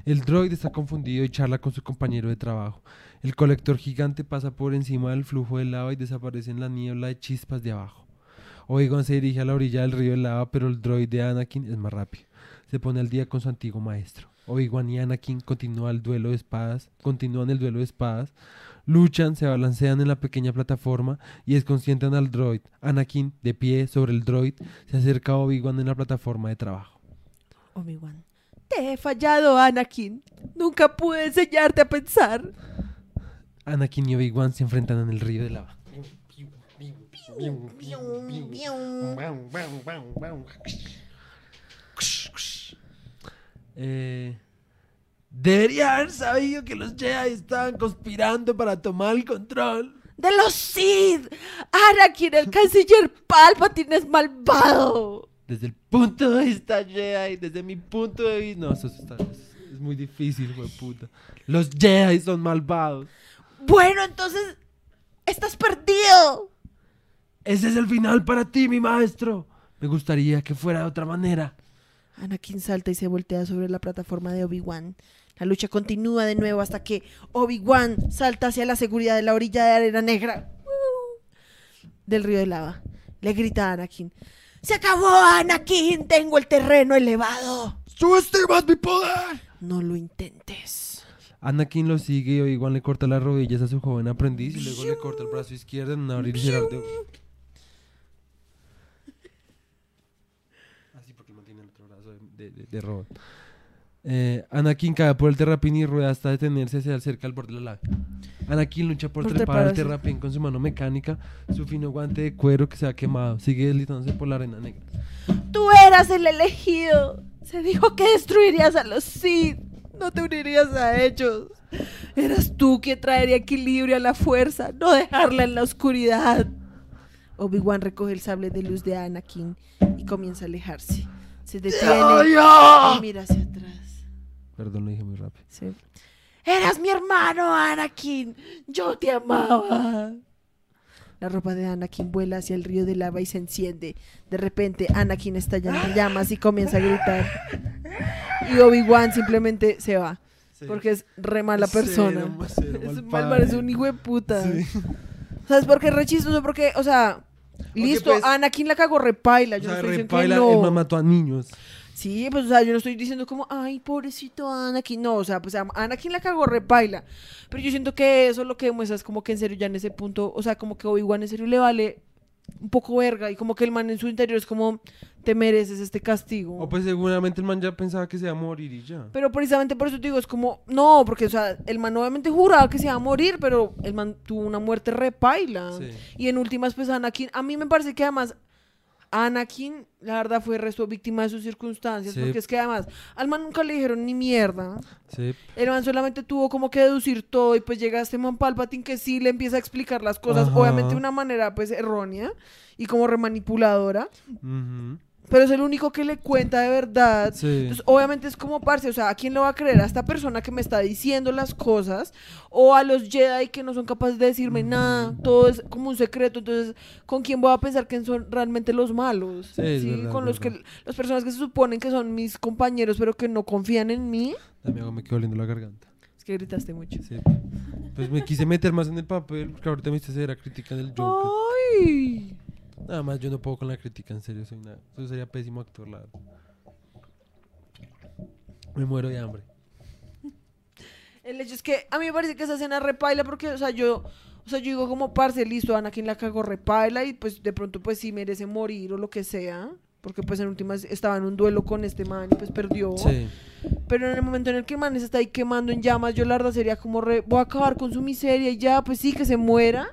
El droide está confundido y charla con su compañero de trabajo. El colector gigante pasa por encima del flujo de lava y desaparece en la niebla de chispas de abajo. Obi-Wan se dirige a la orilla del río de lava, pero el droide Anakin es más rápido. Se pone al día con su antiguo maestro. Obi-Wan y Anakin continúan el duelo de espadas, continúan el duelo de espadas, luchan, se balancean en la pequeña plataforma y desconcentran al droid. Anakin, de pie sobre el droid, se acerca a Obi-Wan en la plataforma de trabajo. Obi-Wan. Te he fallado, Anakin. Nunca pude enseñarte a pensar. Anakin y Obi-Wan se enfrentan en el río de lava. Eh, debería haber sabido que los Jedi estaban conspirando para tomar el control. ¡De los Sith! ¡Anakin, el canciller Palpatine es malvado! Desde el punto de vista Jedi, desde mi punto de vista. No, eso está- es, es muy difícil, hijo de puta. Los Jedi son malvados. Bueno, entonces... ¡Estás perdido! Ese es el final para ti, mi maestro. Me gustaría que fuera de otra manera. Anakin salta y se voltea sobre la plataforma de Obi-Wan. La lucha continúa de nuevo hasta que Obi-Wan salta hacia la seguridad de la orilla de arena negra ¡Uh! del río de lava. Le grita a Anakin. ¡Se acabó, Anakin! ¡Tengo el terreno elevado! ¡Subestimas mi poder! No lo intentes. Anakin lo sigue y igual le corta las rodillas a su joven aprendiz y luego le corta el brazo izquierdo en un abrir y cerrar de Así porque no tiene el otro brazo de, robot. Eh, Anakin cae por el terrapín y rueda hasta detenerse hacia cerca al borde de la nave. Anakin lucha por trepar al terrapín con su mano mecánica, su fino guante de cuero que se ha quemado. Sigue deslizándose por la arena negra. Tú eras el elegido. Se dijo que destruirías a los Sith. No te unirías a ellos. Eras tú quien traería equilibrio a la fuerza, no dejarla en la oscuridad. Obi-Wan recoge el sable de luz de Anakin y comienza a alejarse. Se detiene y mira hacia atrás. Perdón, lo dije muy rápido. Sí. Eras mi hermano, Anakin. Yo te amaba. La ropa de Anakin vuela hacia el río de lava y se enciende. De repente, Anakin estalla en llamas y comienza a gritar. Y Obi-Wan simplemente se va. Porque es re mala persona. Cero Es mal parece un hijo de puta. Sí. ¿Sabes por qué es re chistoso? Porque, o sea, listo, pues, Anakin la cagó repaila. O Yo sea, no estoy diciendo repaila, que no. mató a niños. Sí, pues, o sea, yo no estoy diciendo como, ay, pobrecito Anakin. No, o sea, pues Anakin la cagó repaila. Pero yo siento que eso lo que demuestra es como que en serio ya en ese punto, o sea, como que Obi-Wan en serio le vale un poco verga y como que el man en su interior es como, te mereces este castigo. O pues seguramente el man ya pensaba que se iba a morir y ya. Pero precisamente por eso te digo, es como, no, porque, o sea, el man obviamente juraba que se iba a morir, pero el man tuvo una muerte repaila. Sí. Y en últimas, pues Anakin, a mí me parece que además Anakin, la verdad, fue resto víctima de sus circunstancias, Sí. porque es que además al man nunca le dijeron ni mierda. Sí. El man solamente tuvo como que deducir todo y pues llega este man Palpatine que sí le empieza a explicar las cosas, Ajá. obviamente de una manera pues errónea y como remanipuladora, Ujú. Pero es el único que le cuenta de verdad. Sí. Entonces, obviamente es como parce, o sea, ¿a quién le va a creer? ¿A esta persona que me está diciendo las cosas? ¿O a los Jedi que no son capaces de decirme nada? Todo es como un secreto. Entonces, ¿con quién voy a pensar que son realmente los malos? Sí, es verdad, Con los verdad. que las personas que se suponen que son mis compañeros, pero que no confían en mí. Dame me quedo oliendo la garganta. Es que gritaste mucho. Sí. Pues me quise meter más en el papel, porque ahorita me hiciste la crítica del Joker. ¡Ay! Nada más yo no puedo con la crítica, en serio, soy una... Yo sería pésimo actor, la. Me muero de hambre. El hecho es que a mí me parece que esa escena repaila porque, o sea, yo, o sea, yo digo como parce, listo, Anakin la cagó repaila y pues de pronto pues sí merece morir o lo que sea. Porque pues en últimas estaba en un duelo con este man y pues perdió. Sí. Pero en el momento en el que el man se está ahí quemando en llamas, yo la verdad sería como re, voy a acabar con su miseria y ya, pues sí, que se muera.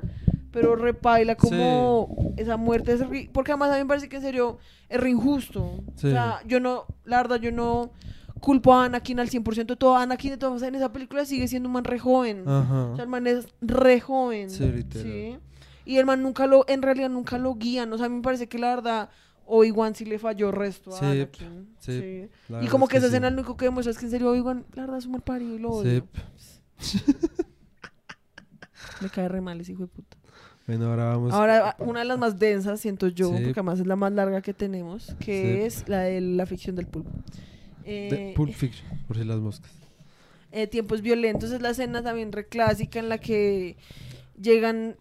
Pero repaila como esa muerte es re- porque además a mí me parece que en serio es re injusto. Sí. O sea, yo no, la verdad, yo no culpo a Anakin al 100%. Todo Anakin de todas en esa película sigue siendo un man re joven. Ajá. O sea, el man es re joven. Sí, literal. ¿sí? Y el man nunca lo, en realidad nunca lo guían. O sea, a mí me parece que la verdad, Obi-Wan sí le falló resto a Sí, Anakin. sí, Y como que esa escena lo único que demuestra es que en serio Obi-Wan, la verdad, es un mal parido y lo odio. Sí. Me cae re mal ese hijo de puta. Bueno, ahora vamos... Ahora, una de las más densas, siento yo, Sí. porque además es la más larga que tenemos, que Sí. es la de la ficción del pulpo. Eh, Pulp Fiction, por si las moscas. eh, tiempos violentos es la escena también re clásica en la que llegan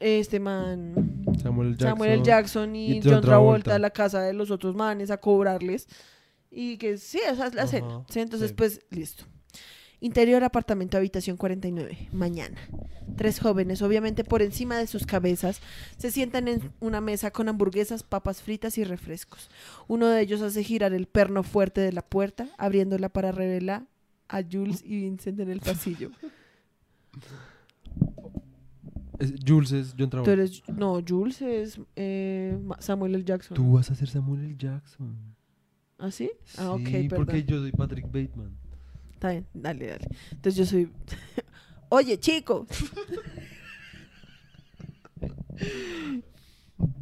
este man Samuel Jackson. Samuel. Jackson y, y John, John Travolta. Travolta a la casa de los otros manes a cobrarles y que sí, esa es la Ajá, escena ¿sí? entonces sí. pues listo Interior apartamento habitación 49 mañana tres jóvenes obviamente por encima de sus cabezas se sientan en una mesa con hamburguesas papas fritas y refrescos uno de ellos hace girar el perno fuerte de la puerta abriéndola para revelar a Jules y Vincent en el pasillo Es- Jules es John Travolta. eres, no, Jules es eh, Samuel L. Jackson. Tú vas a ser Samuel L. Jackson. ¿Ah, sí? Ah, ok, perdón. porque yo soy Patrick Bateman. Está bien, dale, dale. Entonces yo soy... Oye, chico.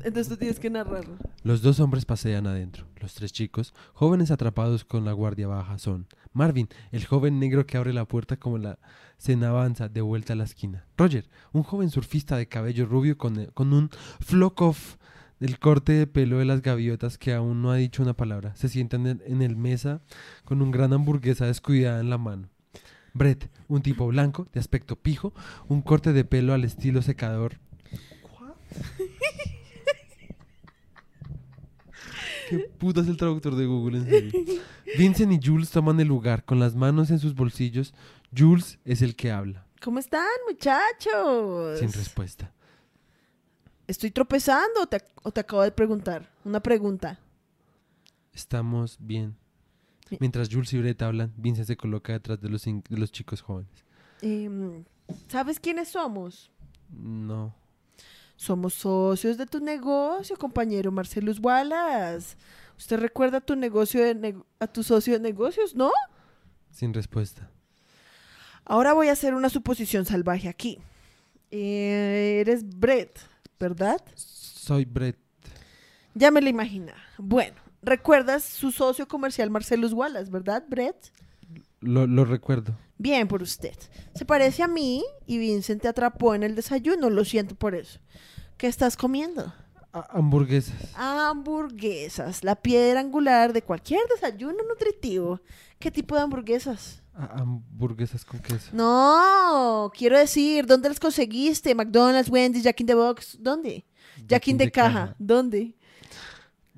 Entonces tú tienes que narrarlo. Los dos hombres pasean adentro. Los tres chicos, jóvenes atrapados con la guardia baja, son Marvin, el joven negro que abre la puerta como la cena avanza de vuelta a la esquina. Roger, un joven surfista de cabello rubio con, con un flock off del corte de pelo de las gaviotas que aún no ha dicho una palabra. Se sienta en el, en el mesa con un gran hamburguesa descuidada en la mano. Brett, un tipo blanco, de aspecto pijo, un corte de pelo al estilo secador. ¿Qué puta es el traductor de Google en serio? Vincent y Jules toman el lugar con las manos en sus bolsillos. Jules es el que habla, ¿Cómo están, muchachos? sin respuesta. ¿Estoy tropezando o te, o te acabo de preguntar? Una pregunta. Estamos bien. Bien. Mientras Jules y Brett hablan, Vincent se coloca detrás de los, de los chicos jóvenes. Em, ¿Sabes quiénes somos? No. Somos socios de tu negocio, compañero Marcelus Wallace. ¿Usted recuerda a tu negocio de a tu socio de negocios, no? Sin respuesta. Ahora voy a hacer una suposición salvaje aquí. Eh, eres Brett, ¿verdad? Soy Brett. Ya me lo imagina. Bueno, ¿recuerdas su socio comercial Marcelus Wallace, verdad, Brett? Lo, lo recuerdo. Bien por usted. Se parece a mí y Vincent te atrapó en el desayuno. Lo siento por eso. ¿Qué estás comiendo? A- hamburguesas. Hamburguesas, la piedra angular de cualquier desayuno nutritivo. ¿Qué tipo de hamburguesas? Hamburguesas con queso. No, quiero decir, ¿dónde las conseguiste? McDonald's, Wendy's, Jack in the Box, ¿dónde? Jack in the Caja, ¿dónde?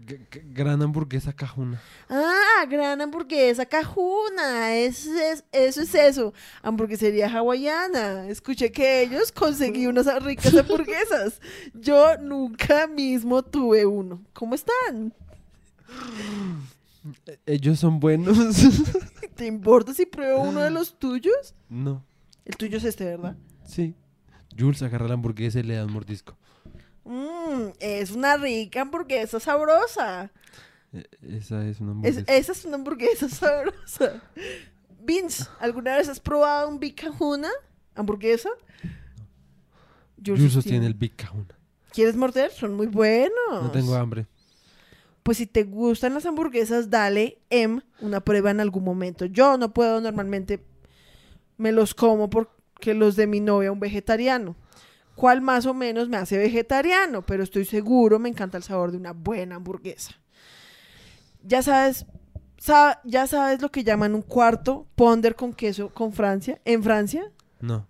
G- gran hamburguesa cajuna. Ah, gran hamburguesa cajuna, eso es, eso es eso, hamburguesería hawaiana. Escuché que ellos conseguí unas ricas hamburguesas. Yo nunca mismo tuve uno. ¿Cómo están? Ellos son buenos. ¿Te importa si pruebo uno de los tuyos? no. El tuyo es este, ¿verdad? Sí. Jules agarra la hamburguesa y le da un mordisco. Mmm, es una rica hamburguesa sabrosa. E- esa es una Es- hamburguesa. esa es una hamburguesa sabrosa. Vince, ¿alguna vez has probado un Big Kahuna? ¿Hamburguesa? Jules sostiene el Big. ¿Quieres morder? Son muy buenos. No tengo hambre. Pues si te gustan las hamburguesas, dale M una prueba en algún momento. Yo no puedo normalmente, me los como porque los de mi novia, un vegetariano. ¿Cuál más o menos me hace vegetariano? Pero estoy seguro, me encanta el sabor de una buena hamburguesa. Ya sabes, sa- ya sabes lo que llaman un cuarto ponder con queso con Francia, en Francia. No.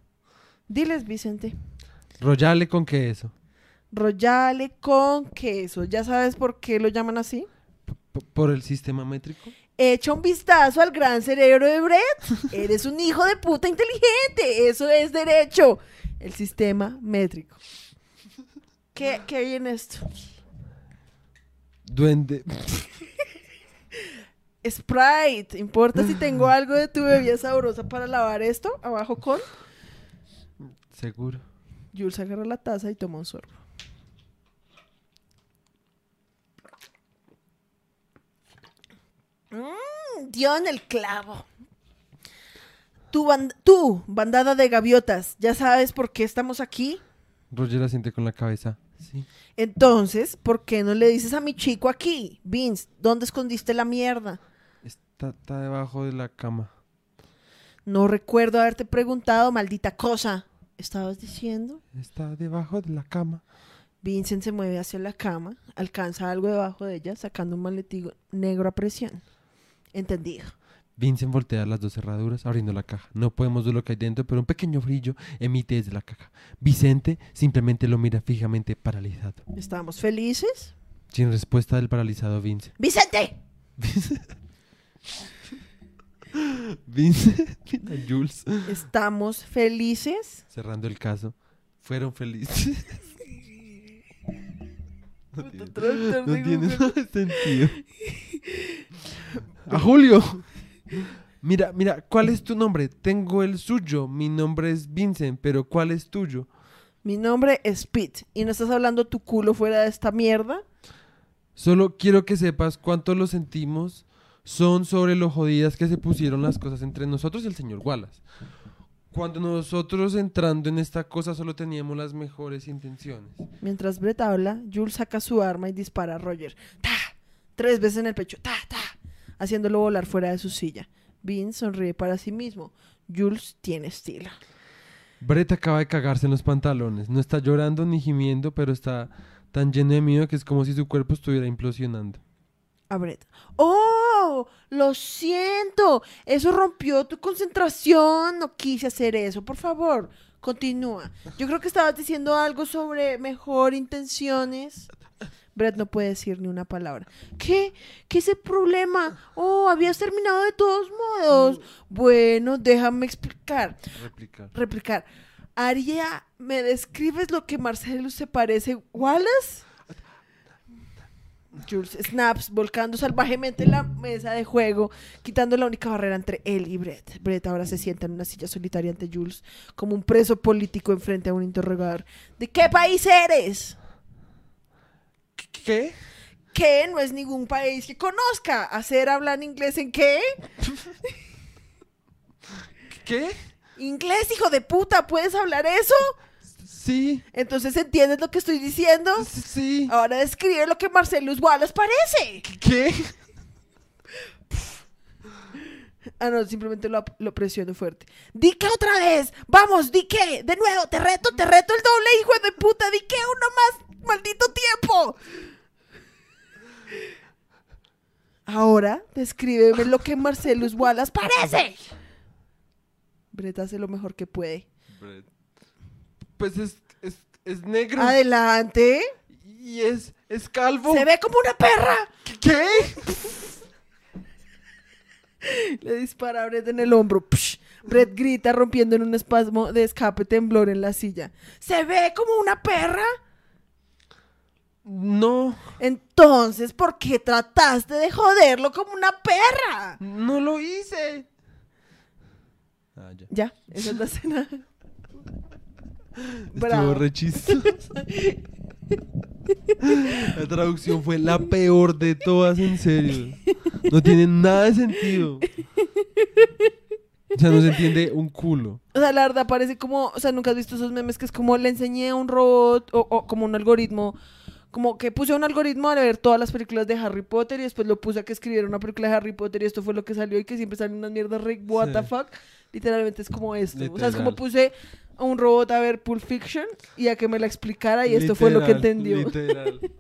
Diles, Vicente. Royale con queso. Royale con queso. ¿Ya sabes por qué lo llaman así? Por el sistema métrico. Echa un vistazo al gran cerebro de Brett. Eres un hijo de puta inteligente. Eso es derecho. El sistema métrico. ¿Qué, qué hay en esto? Duende. Sprite. ¿Importa si tengo algo de tu bebida sabrosa para lavar esto? Abajo con. Seguro. Jules agarra la taza y toma un sorbo. Mmm, dio en el clavo. Band- tú, bandada de gaviotas, ¿ya sabes por qué estamos aquí? Roger asiente con la cabeza. Sí. Entonces, ¿por qué no le dices a mi chico aquí? Vince, ¿dónde escondiste la mierda? Está, está debajo de la cama. No recuerdo haberte preguntado, maldita cosa. ¿Estabas diciendo? Está debajo de la cama. Vincent se mueve hacia la cama, alcanza algo debajo de ella, sacando un maletín negro a presión. Entendido. Vincent voltea las dos cerraduras, abriendo la caja. No podemos ver lo que hay dentro, pero un pequeño brillo emite desde la caja. Vicente simplemente lo mira fijamente, paralizado. ¿Estamos felices? Sin respuesta del paralizado Vincent. ¡Vicente! Vincent mira Jules ¿Estamos felices? cerrando el caso. Fueron felices. No tiene, no tiene sentido. A Julio. Mira, mira, ¿cuál es tu nombre? Tengo el suyo. Mi nombre es Vincent, pero ¿cuál es tuyo? Mi nombre es Pete. ¿Y no estás hablando tu culo fuera de esta mierda? Solo quiero que sepas cuánto lo sentimos son sobre lo jodidas que se pusieron las cosas entre nosotros y el señor Wallace. Cuando nosotros entrando en esta cosa solo teníamos las mejores intenciones. Mientras Brett habla, Jules saca su arma y dispara a Roger. ¡Ta! Tres veces en el pecho. ¡Ta! ¡Ta! Haciéndolo volar fuera de su silla. Vince sonríe para sí mismo. Jules tiene estilo. Brett acaba de cagarse en los pantalones. No está llorando ni gimiendo, pero está tan lleno de miedo que es como si su cuerpo estuviera implosionando. A Brett. ¡Oh! Lo siento. Eso rompió tu concentración. No quise hacer eso. Por favor, continúa. Yo creo que estabas diciendo algo sobre mejor intenciones. Brett no puede decir ni una palabra. ¿Qué? ¿Qué es el problema? Oh, habías terminado de todos modos. Bueno, déjame explicar. Replicar. Replicar. Aria, ¿me describes lo que Marcelo se parece? ¿Wallace? Jules snaps, volcando salvajemente la mesa de juego, quitando la única barrera entre él y Brett. Brett ahora se sienta en una silla solitaria ante Jules, como un preso político enfrente a un interrogador. ¿De qué país eres? ¿Qué? ¿Qué? No es ningún país que conozca. ¿Hacer hablar inglés en qué? ¿Qué? ¿Inglés, hijo de puta? ¿Puedes hablar eso? Sí. Entonces, ¿entiendes lo que estoy diciendo? Sí. Ahora describe lo que Marcelus Wallace parece. ¿Qué? Ah, no, simplemente lo, lo presiono fuerte. ¿Di qué otra vez? Vamos, di qué. De nuevo, te reto, te reto el doble, hijo de puta. Di qué uno más, maldito tiempo. Ahora, descríbeme lo que Marcelus Wallace parece. Brett hace lo mejor que puede. Pues es, es, es negro. Adelante. Y es, es calvo. Se ve como una perra. ¿Qué? Le dispara a Brett en el hombro. Psh. Brett grita rompiendo en un espasmo de escape temblor en la silla. ¿Se ve como una perra? No, Entonces, ¿por qué trataste de joderlo como una perra? no lo hice. Ah, ya. Ya, esa es la escena. Estuvo re. La traducción fue la peor de todas, en serio. No tiene nada de sentido. O sea, no se entiende un culo. O sea, la verdad parece como, o sea, nunca has visto esos memes que es como le enseñé a un robot o, o como un algoritmo, como que puse un algoritmo a ver todas las películas de Harry Potter y después lo puse a que escribiera una película de Harry Potter y esto fue lo que salió y que siempre salen unas mierdas re what Sí. the fuck. Literalmente es como esto. O sea, es Literal. como puse a un robot a ver Pulp Fiction y a que me la explicara y esto fue lo que entendió. Literal.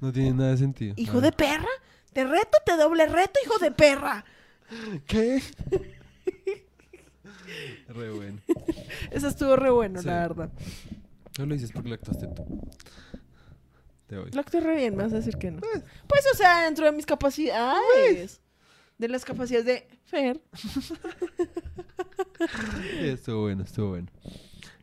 No tiene nada de sentido. Hijo de perra, te reto, te doble reto, hijo de perra. ¿Qué? Re bueno. Eso estuvo re bueno, Sí. la verdad. No lo dices porque lo actuaste tú. Te voy. Lo actué re bien, me vas a decir que no. Pues, o sea, dentro de mis capacidades. De las capacidades de Fer. Estuvo bueno, estuvo bueno.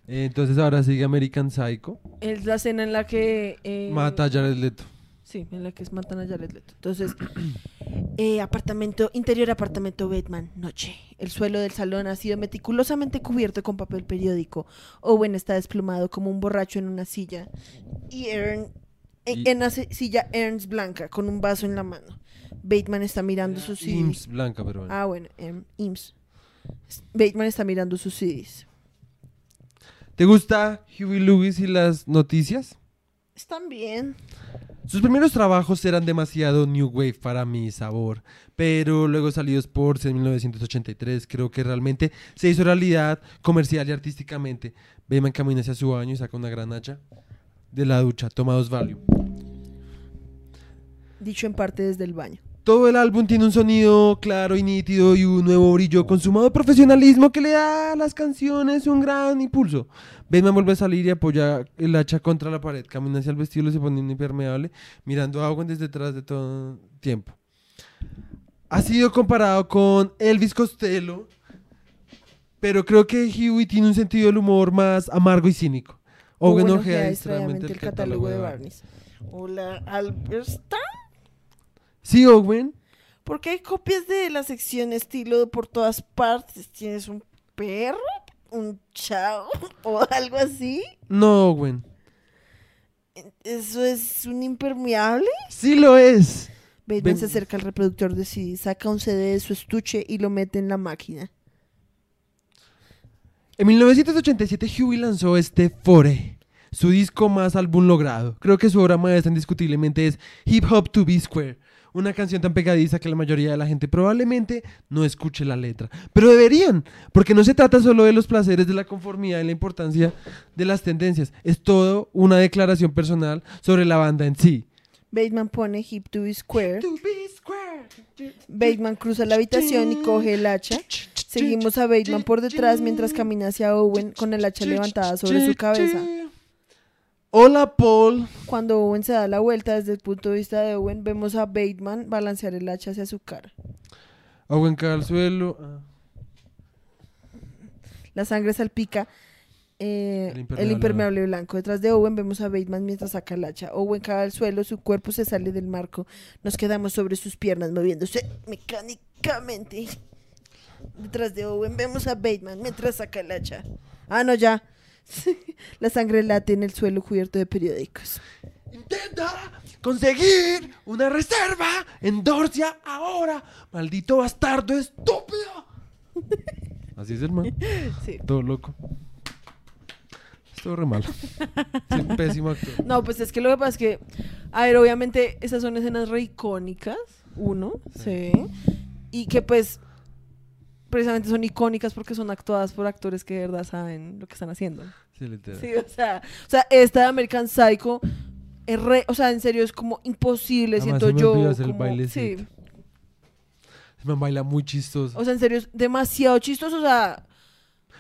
Eh, Entonces ahora sigue American Psycho. Es la escena en la que... eh, Mata a Jared Leto. Sí, en la que es matan a Jared Leto. Entonces, eh, apartamento, interior apartamento Batman, noche. El suelo del salón ha sido meticulosamente cubierto con papel periódico. Owen está desplumado como un borracho en una silla. Y Ern, en, Y- en la si- silla Ernst blanca, con un vaso en la mano. Bateman está mirando sus CDs. Blanca, pero bueno. Ah, bueno, em, IMSS. Bateman está mirando sus CDs. ¿Te gusta Huey Lewis y las noticias? Están bien. Sus primeros trabajos eran demasiado New Wave para mi sabor, pero luego salió Sports en 1983, creo que realmente se hizo realidad comercial y artísticamente. Bayman camina hacia su baño y saca una gran hacha de la ducha, toma dos value. Dicho en parte desde el baño. Todo el álbum tiene un sonido claro y nítido y un nuevo brillo consumado profesionalismo que le da a las canciones un gran impulso. Batman vuelve a salir y apoya el hacha contra la pared, camina hacia el vestido y se pone impermeable, mirando a Owen desde detrás de todo tiempo. Ha sido comparado con Elvis Costello, pero creo que Huey tiene un sentido del humor más amargo y cínico. Owen Owen ojea distraídamente el catálogo de. Barneys. Hola, Alberta. Sí, Owen. ¿Por qué hay copias de la sección estilo por todas partes? ¿Tienes un perro? ¿Un chao? ¿O algo así? No, Owen. ¿Eso es un impermeable? Sí lo es. Bateman Ven- se acerca al reproductor de CD, saca un CD de su estuche y lo mete en la máquina. En 1987 Huey lanzó este Fore, su disco más álbum logrado. Creo que su obra maestra indiscutiblemente es Hip Hop to Be Square, una canción tan pegadiza que la mayoría de la gente probablemente no escuche la letra. Pero deberían, porque no se trata solo de los placeres de la conformidad y la importancia de las tendencias, es todo una declaración personal sobre la banda en sí. Bateman pone Hip to be Square. To be square. Bateman cruza la habitación y coge el hacha. Seguimos a Bateman por detrás mientras camina hacia Owen con el hacha levantada sobre su cabeza. Hola, Paul. Cuando Owen se da la vuelta desde el punto de vista de Owen, vemos a Bateman balancear el hacha hacia su cara. Owen cae al suelo. Ah, La sangre salpica eh, El el, impermeable impermeable blanco. Detrás de Owen vemos a Bateman mientras saca el hacha. Owen cae al suelo, su cuerpo se sale del marco. Nos quedamos sobre sus piernas moviéndose mecánicamente. Detrás de Owen vemos a Bateman mientras saca el hacha. Ah, no, ya. La sangre late en el suelo cubierto de periódicos. Intenta conseguir una reserva en Dorcia ahora. Maldito bastardo estúpido. Así es, hermano. Sí. Todo loco. Estuvo re malo. Sí, pésimo actor. No, pues es que lo que pasa es que, a ver, obviamente esas son escenas re icónicas, uno, sí, y que pues precisamente son icónicas porque son actuadas por actores que de verdad saben lo que están haciendo. Sí, literal. Sí, o sea, o sea, esta de American Psycho es re, o sea, en serio es como imposible, Además, siento yo. el como- bailecito. sí, Se me baila muy chistoso. o sea, en serio es demasiado chistoso, o sea,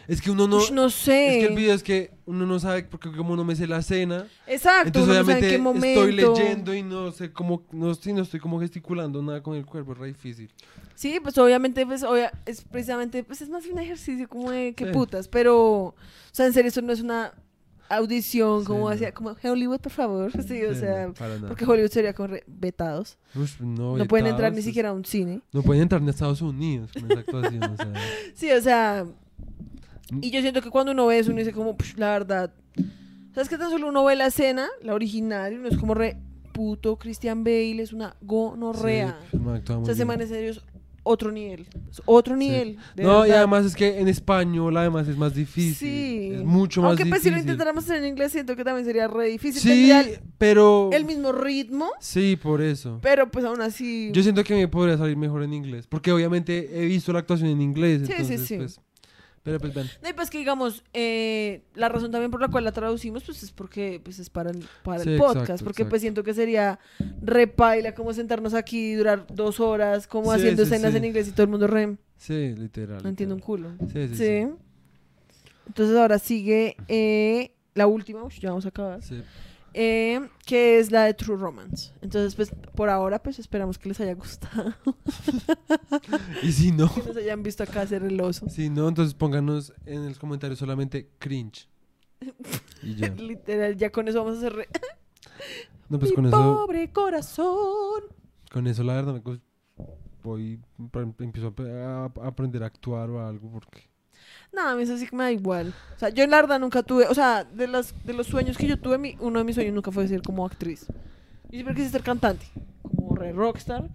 es que uno no. ush, no sé. Es que el video es que uno no sabe porque como no me sé la escena. Exacto, Entonces uno no sabe obviamente en qué momento. estoy leyendo y no sé cómo, no, sí, no estoy como gesticulando nada con el cuerpo, es re difícil. Sí, pues obviamente, pues obvia- es precisamente, pues es más un ejercicio como de que Sí. putas, pero, o sea, en serio, eso no es una audición Sí, como no. hacia, como Hollywood, por favor, sí, o Sí, sea, no, porque Hollywood sería como re- vetados, Ush, no, no pueden entrar ni siquiera a un cine, No pueden entrar ni a Estados Unidos con esa actuación, o sea. sí, o sea. Y yo siento que cuando uno ve eso, uno dice como, "Psh, la verdad, ¿sabes qué tan solo uno ve la escena, la original, y uno es como re, puto, Christian Bale es una gonorrea, Sí, actúa o sea, ese man en serio es otro nivel, es otro nivel, de No, y verdad. además es que en español además es más difícil. Sí. Es mucho más Aunque difícil. pues si lo intentáramos hacer en inglés siento que también sería re difícil. Sí, el, pero... el mismo ritmo, Sí, por eso. pero pues aún así... Yo siento que me podría salir mejor en inglés. Porque obviamente he visto la actuación en inglés. Sí, sí, entonces, sí. Pues, pero pues ven. No, y pues que digamos, eh, la razón también por la cual la traducimos pues es porque pues es para el, para Sí, el podcast. exacto, porque exacto. pues siento que sería repaila como sentarnos aquí y durar dos horas como Sí, haciendo sí, escenas en inglés y todo el mundo re... Sí, literal. No entiendo un culo. Sí, sí. Entonces ahora sigue eh, la última, ya vamos a acabar. Sí. Eh, que es la de True Romance. Entonces, pues, por ahora, pues, esperamos que les haya gustado. Y si no, que nos hayan visto acá hacer el oso. si no, entonces pónganos en los comentarios solamente cringe. Y ya. Literal, ya con eso vamos a hacer... re- No, pues Mi con eso, pobre corazón. con eso la verdad me voy, empiezo a aprender a actuar o algo porque... No, a mí eso sí que me da igual. O sea, yo en la verdad nunca tuve... O sea, de, las, de los sueños que yo tuve, mi, uno de mis sueños nunca fue ser como actriz. Y siempre quise ser cantante. Como re rockstar.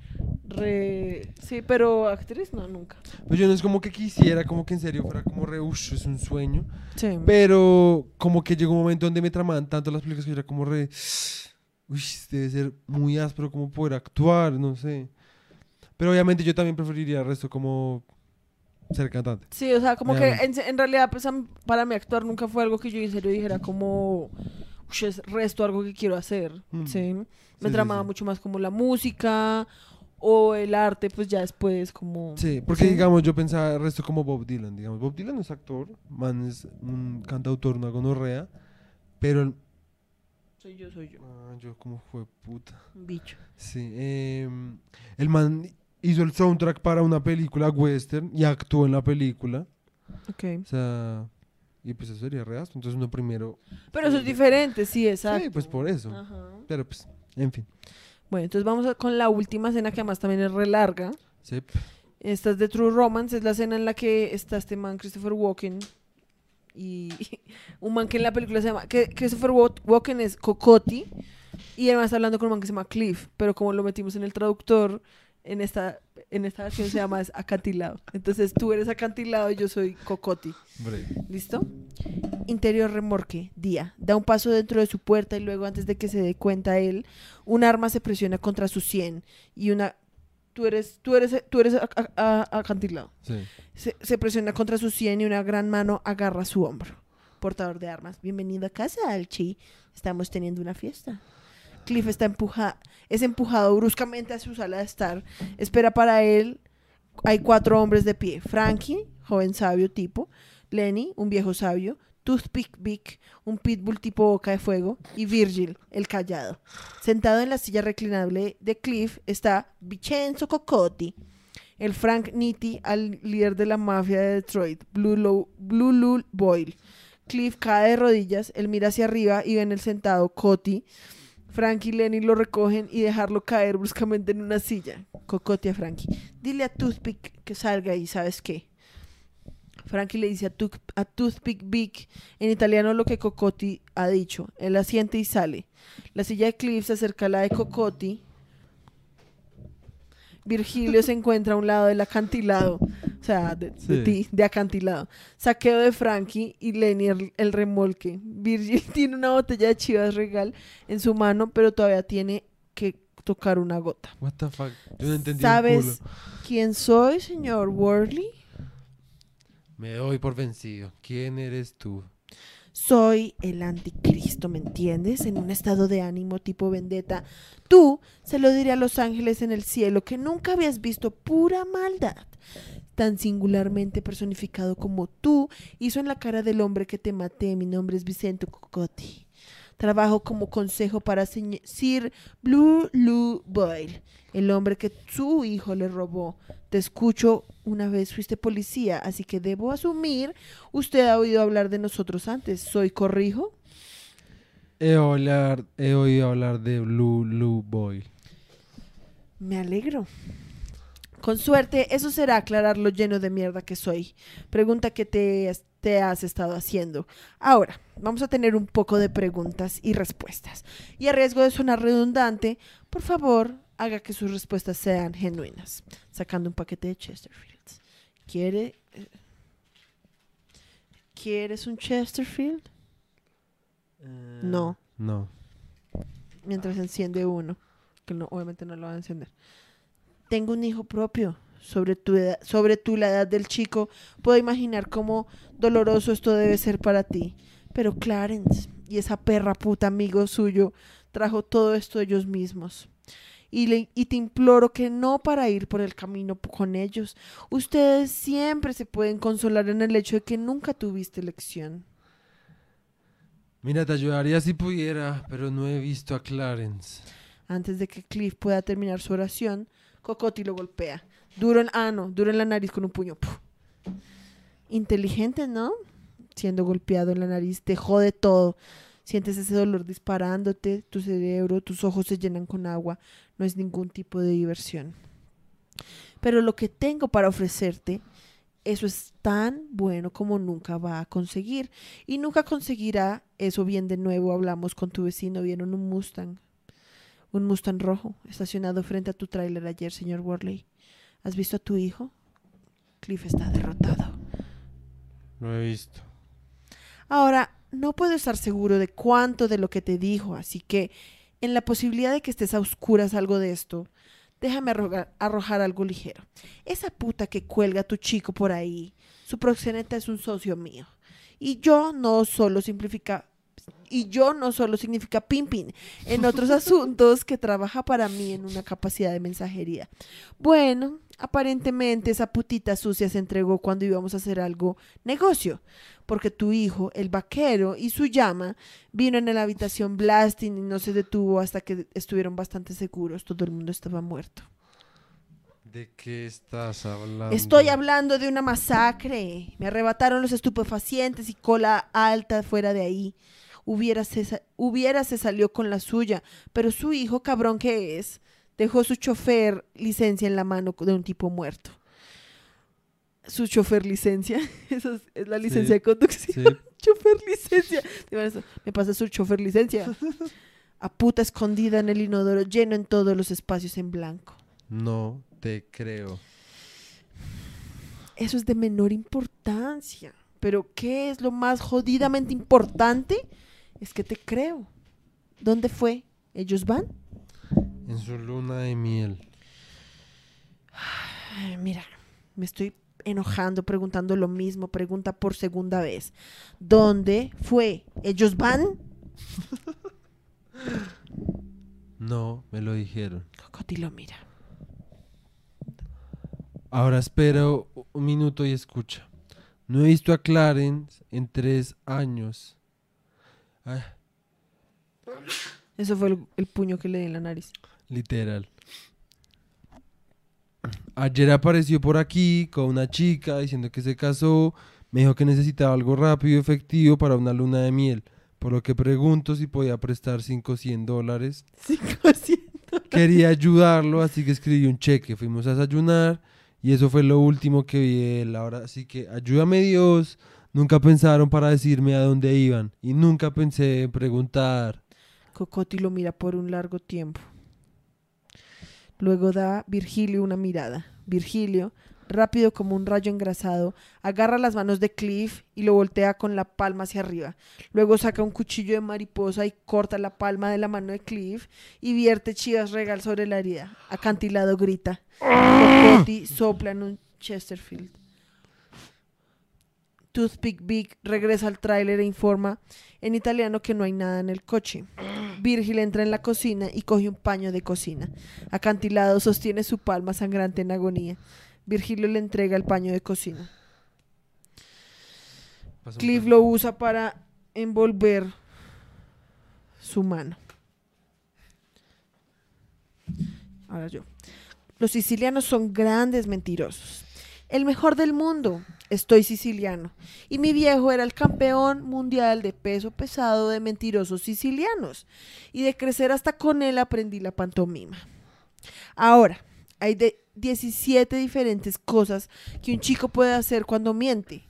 Re... Sí, pero actriz no, nunca. Pues yo no es como que quisiera, como que en serio fuera como re, ush, es un sueño. Sí. Pero como que llegó un momento donde me tramaban tanto las películas que yo era como re... Uy, debe ser muy áspero como poder actuar, no sé. Pero obviamente yo también preferiría el resto como ser cantante. Sí, o sea, como que en, en realidad, pues, para mí actuar nunca fue algo que yo en serio dijera como, "Ush, es resto algo que quiero hacer, Mm. ¿sí? Me sí, tramaba sí. mucho más como la música o el arte, pues ya después como... Sí, porque digamos yo pensaba el resto como Bob Dylan, digamos. Bob Dylan es actor, man es un cantautor, una gonorrea, pero... el- Soy yo, soy yo, Ah, yo como fue puta. un bicho. Sí, em, el man hizo el soundtrack para una película western y actuó en la película. Ok. O sea, y pues eso sería reasto. Entonces uno primero... Pero eso es diferente, sí, exacto. Sí, pues por eso. Ajá. Pero pues, en fin. Bueno, entonces vamos a- con la última escena que además también es re larga. Sí. Esta es de True Romance, es la escena en la que está este man Christopher Walken y un man que en la película se llama, que Christopher Wa- Walken es Cocotti y además está hablando con un man que se llama Cliff, pero como lo metimos en el traductor, en esta, en esta versión se llama es acantilado. Entonces tú eres acantilado y yo soy Cocotti. Breve. ¿Listo? Interior remorque, día. Da un paso dentro de su puerta y luego antes de que se dé cuenta él, un arma se presiona contra su sien y una... Tú eres, tú eres, tú eres acantilado. Sí. Se, se presiona contra su sien y una gran mano agarra su hombro. Portador de armas. Bienvenido a casa, Alchi. Estamos teniendo una fiesta. Cliff está empuja es empujado bruscamente a su sala de estar. Espera para él. Hay cuatro hombres de pie. Frankie, joven sabio tipo. Lenny, un viejo sabio. Toothpick Vic, un pitbull tipo boca de fuego, y Virgil, el callado. Sentado en la silla reclinable de Cliff está Vincenzo Cocotti, el Frank Nitti, al líder de la mafia de Detroit, Blue, Lo- Blue Lou Boyle. Cliff cae de rodillas, él mira hacia arriba y ve en el sentado Coti. Frank y Lenny lo recogen y dejarlo caer bruscamente en una silla. Cocotti a Frankie. Dile a Toothpick que salga y ¿sabes qué? Frankie le dice a Toothpick Big en italiano lo que Cocotti ha dicho. Él asiente y sale. La silla de Cliff se acerca a la de Cocotti. Virgilio se encuentra a un lado del acantilado. O sea, de, ti, de acantilado. Saqueo de Frankie y Lenny el, el remolque. Virgil tiene una botella de Chivas Regal en su mano, pero todavía tiene que tocar una gota. What the fuck? Yo no entendí un ¿Sabes culo. quién soy, señor Worley? Me doy por vencido. ¿Quién eres tú? Soy el anticristo, ¿me entiendes? En un estado de ánimo tipo vendetta. Tú se lo diré a los ángeles en el cielo que nunca habías visto pura maldad. Tan singularmente personificado como tú hizo en la cara del hombre que te maté. Mi nombre es Vicente Cocotti. Trabajo como consejo para Sir Blue Lou Boyle, el hombre que su hijo le robó. Te escucho una vez fuiste policía, así que debo asumir usted ha oído hablar de nosotros antes. ¿Soy corrijo? He, hablar- he oído hablar de Blue Blue Boy. Me alegro. Con suerte, eso será aclarar lo lleno de mierda que soy. Pregunta que te, te has estado haciendo. Ahora, vamos a tener un poco de preguntas y respuestas. Y a riesgo de sonar redundante, por favor, haga que sus respuestas sean genuinas. Sacando un paquete de Chesterfields. ¿Quiere... eh, ¿Quieres un Chesterfield? No. No. mientras enciende uno, que no, obviamente no lo va a encender. Tengo un hijo propio. Sobre tu, edad, sobre tu la edad del chico, puedo imaginar cómo doloroso esto debe ser para ti. Pero Clarence y esa perra puta amigo suyo trajo todo esto ellos mismos. Y, le- y te imploro que no para ir por el camino con ellos. Ustedes siempre se pueden consolar en el hecho de que nunca tuviste elección. Mira, te ayudaría si pudiera, pero no he visto a Clarence. Antes de que Cliff pueda terminar su oración, Cocotti lo golpea. Duro en, ah, duro en la nariz con un puño. Inteligente, ¿no? Siendo golpeado en la nariz, te jode todo. Sientes ese dolor disparándote, tu cerebro, tus ojos se llenan con agua. No es ningún tipo de diversión. Pero lo que tengo para ofrecerte, eso es tan bueno como nunca va a conseguir. Y nunca conseguirá eso bien de nuevo. Hablamos con tu vecino, vieron un Mustang. Un Mustang rojo estacionado frente a tu tráiler ayer, señor Worley. ¿Has visto a tu hijo? Cliff está derrotado. Lo he visto. Ahora, no puedo estar seguro de cuánto de lo que te dijo, así que, en la posibilidad de que estés a oscuras algo de esto, déjame arrojar, arrojar algo ligero. Esa puta que cuelga a tu chico por ahí, su proxeneta es un socio mío. Y yo no solo simplifica y yo no solo significa pimpin en otros asuntos que trabaja para mí en una capacidad de mensajería. Bueno, aparentemente esa putita sucia se entregó cuando íbamos a hacer algo negocio, porque tu hijo, el vaquero y su llama vino en la habitación blasting y no se detuvo hasta que estuvieron bastante seguros, todo el mundo estaba muerto. ¿De qué estás hablando? Estoy hablando de una masacre. Me arrebataron los estupefacientes y cola alta fuera de ahí. Hubiera se, sa- hubiera se salió con la suya, pero su hijo, cabrón que es, dejó su chofer licencia en la mano de un tipo muerto. Su chofer licencia, esa es, es la licencia Sí. de conducción. Sí. chofer licencia. Me pasa su chofer licencia. A puta escondida en el inodoro, lleno en todos los espacios en blanco. No te creo. Eso es de menor importancia. Pero ¿qué es lo más jodidamente importante? Es que te creo. ¿Dónde fue? ¿Ellos van? En su luna de miel. Ay, mira, me estoy enojando preguntando lo mismo, pregunta por segunda vez. ¿Dónde fue? ¿Ellos van? No, me lo dijeron. Cocoti lo mira. Ahora espero un minuto y escucha. No he visto a Clarence en tres años. Eso fue el, el puño que le di en la nariz. literal. Ayer apareció por aquí con una chica diciendo que se casó. Me dijo que necesitaba algo rápido y efectivo para una luna de miel. Por lo que pregunto si podía prestar 500 dólares. 500. Quería ayudarlo, así que escribí un cheque. Fuimos a desayunar y eso fue lo último que vi de él. Ahora sí que ayúdame Dios. Nunca pensaron para decirme a dónde iban y nunca pensé en preguntar. Cocoti lo mira por un largo tiempo. Luego da Virgilio una mirada. Virgilio, rápido como un rayo engrasado, agarra las manos de Cliff y lo voltea con la palma hacia arriba. Luego saca un cuchillo de mariposa y corta la palma de la mano de Cliff y vierte chivas regal sobre la herida. Acantilado grita. Cocoti sopla en un Chesterfield. Toothpick Big regresa al tráiler e informa en italiano que no hay nada en el coche. Virgil entra en la cocina y coge un paño de cocina. Acantilado sostiene su palma sangrante en agonía. Virgilio le entrega el paño de cocina. Cliff lo usa para envolver su mano. Ahora yo. Los sicilianos son grandes mentirosos. El mejor del mundo. Estoy siciliano. Y mi viejo era el campeón mundial de peso pesado de mentirosos sicilianos. Y de crecer hasta con él aprendí la pantomima. Ahora, hay de 17 diferentes cosas que un chico puede hacer cuando miente.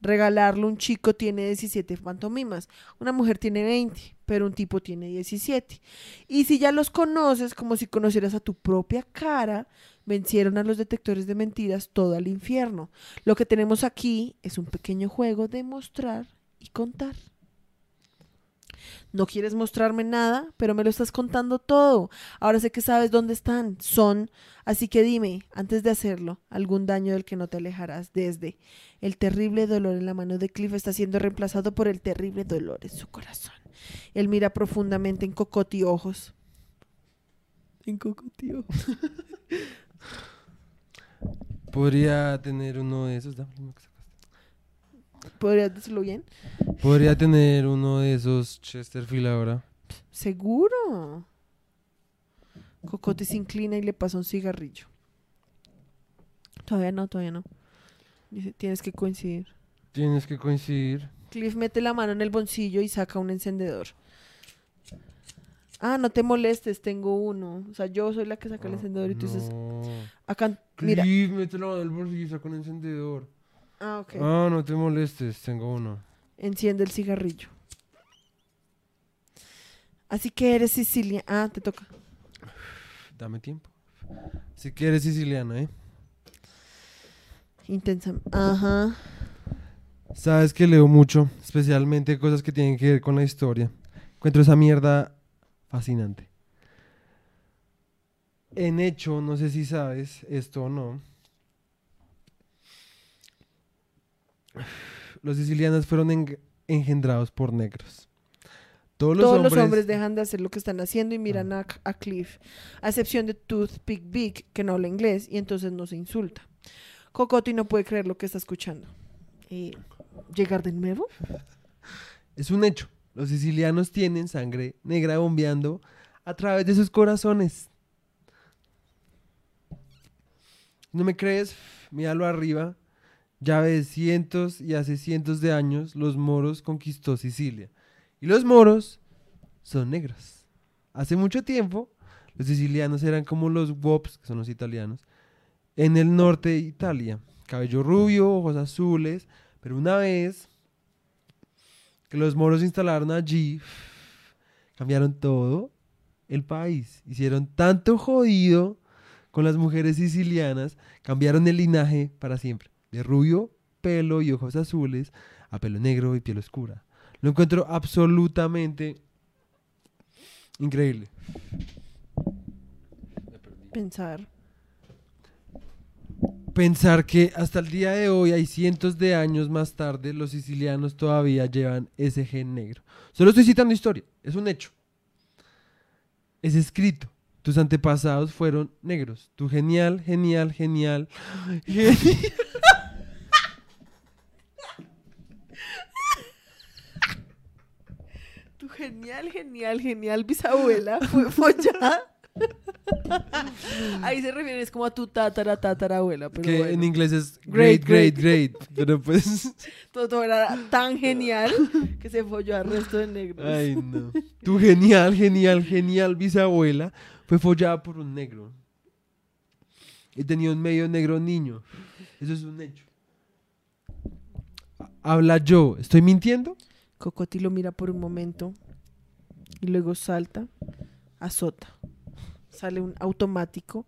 Regalarlo un chico tiene 17 pantomimas, una mujer tiene 20, pero un tipo tiene 17. Y si ya los conoces como si conocieras a tu propia cara, vencieron a los detectores de mentiras todo al infierno. Lo que tenemos aquí es un pequeño juego de mostrar y contar. No quieres mostrarme nada, pero me lo estás contando todo. Ahora sé que sabes dónde están. Son. Así que dime, antes de hacerlo, algún daño del que no te alejarás desde. El terrible dolor en la mano de Cliff está siendo reemplazado por el terrible dolor en su corazón. Él mira profundamente en Cocoti ojos. En Cocoti ojos. Podría tener uno de esos. ¿Podrías decirlo bien? Podría tener uno de esos Chesterfield ahora. Seguro. Cocote se inclina y le pasa un cigarrillo. Todavía no, todavía no. Dice, tienes que coincidir. Tienes que coincidir. Cliff mete la mano en el bolsillo y saca un encendedor. Ah, no te molestes, tengo uno. O sea, yo soy la que saca el encendedor y tú dices, No. acá, mira. Cliff, mételo en el bolsillo y saca un encendedor. Ah, ok. Ah, no te molestes, tengo uno. Enciende el cigarrillo. Así que eres Sicilia. Ah, te toca. Dame tiempo. Si quieres siciliano, ¿eh? Intensa. Ajá. Sabes que leo mucho, especialmente cosas que tienen que ver con la historia. Encuentro esa mierda fascinante. En hecho, no sé si sabes esto o no. Los sicilianos fueron en- engendrados por negros. Todos los Todos hombres, los hombres dejan de hacer lo que están haciendo y miran a, a Cliff, a excepción de Toothpick Big, que no habla inglés y entonces no se insulta. Cocotti no puede creer lo que está escuchando. Eh, ¿Llegar de nuevo? Es un hecho. Los sicilianos tienen sangre negra bombeando a través de sus corazones. ¿No me crees? Míralo arriba. Ya ves, cientos y hace cientos de años los moros conquistó Sicilia. Y los moros son negros. Hace mucho tiempo los sicilianos eran como los wops, que son los italianos, en el norte de Italia. Cabello rubio, ojos azules. Pero una vez que los moros se instalaron allí, cambiaron todo el país. Hicieron tanto jodido con las mujeres sicilianas, cambiaron el linaje para siempre. De rubio, pelo y ojos azules a pelo negro y piel oscura. Lo encuentro absolutamente increíble. Pensar pensar que hasta el día de hoy, hay cientos de años más tarde, los sicilianos todavía llevan ese gen negro. Solo estoy citando historia, es un hecho. Es escrito. Tus antepasados fueron negros. Tu genial, genial, genial. genial. tu genial, genial, genial bisabuela fue follada Ahí se refiere es como a tu tatara tatarabuela, pero que bueno. en inglés es Great, great, great, great. great. Pero pues. todo, todo era tan genial que se folló al resto de negros. Ay, no. Tu genial, genial, genial bisabuela fue follada por un negro. Y tenía un medio negro niño. Eso es un hecho. Habla yo. ¿Estoy mintiendo? Cocoti lo mira por un momento y luego salta, azota. Sale un automático,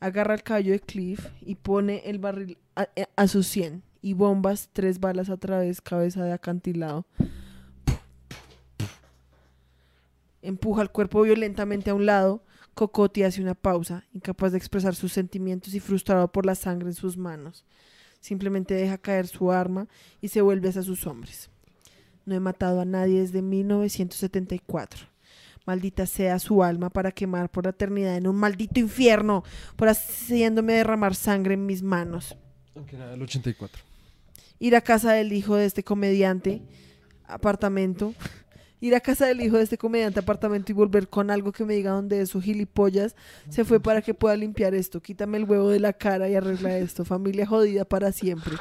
agarra el caballo de Cliff y pone el barril a, eh, a su 100 y bombas tres balas a través cabeza de acantilado. Empuja el cuerpo violentamente a un lado. Cocoti hace una pausa, incapaz de expresar sus sentimientos y frustrado por la sangre en sus manos. Simplemente deja caer su arma y se vuelve hacia sus hombres. No he matado a nadie desde 1974. Maldita sea su alma para quemar por la eternidad en un maldito infierno, por haciéndome derramar sangre en mis manos. Aunque nada, el 84. Ir a casa del hijo de este comediante, apartamento. Ir a casa del hijo de este comediante, apartamento y volver con algo que me diga dónde es su gilipollas. Se fue para que pueda limpiar esto. Quítame el huevo de la cara y arregla esto. Familia jodida para siempre.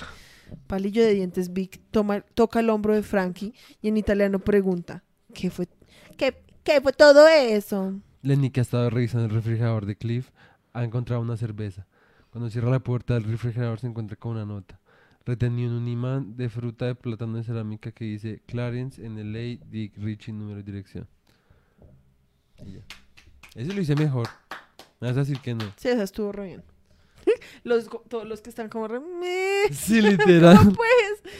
Palillo de dientes Vic toma, toca el hombro de Frankie y en italiano pregunta, ¿qué fue, qué, qué fue todo eso? Lenny, que ha estado revisando el refrigerador de Cliff, ha encontrado una cerveza. Cuando cierra la puerta del refrigerador se encuentra con una nota. Retenido en un imán de fruta de plátano de cerámica que dice Clarence en el LA, Dick Ritchie, número y dirección. Y ya. Ese lo hice mejor. Me vas a decir que no. Sí, esa estuvo re bien. Los, todos los que están como re... Sí, literal. ¿Cómo pues?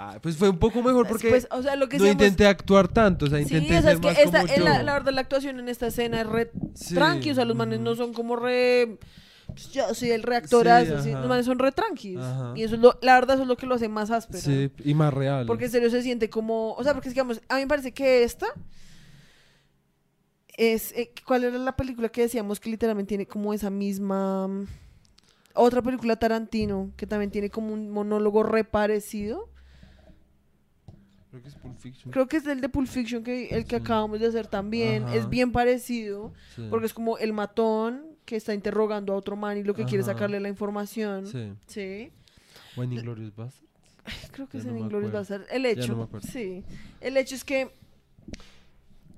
Ah, pues fue un poco mejor porque Pues, o sea, lo que no seamos- intenté actuar tanto. O sea, Sí, intenté o sea, ser es que más esta- como la, yo. la verdad la actuación en esta escena es re Sí, tranqui, o sea, los manes no son como re... pues, yo soy el reactorazo, Sí, sí, los manes son re tranquis. Ajá. Y eso es lo, la verdad eso es lo que lo hace más áspero. Sí, y más real. Porque en serio se siente como, o sea, porque digamos, a mí me parece que esta es, eh, ¿cuál era la película que decíamos que literalmente tiene como esa misma, otra película Tarantino que también tiene como un monólogo re parecido? Creo que es Pulp Fiction. Creo que es el de Pulp Fiction que el que Sí. acabamos de hacer también, Ajá. es bien parecido, Sí. porque es como el matón que está interrogando a otro man y lo que quiere sacarle la información. Sí. Sí. O en Inglorious Bastards. Creo que Ya es no en acuerdo. Basterds. El hecho, no sí. El hecho es que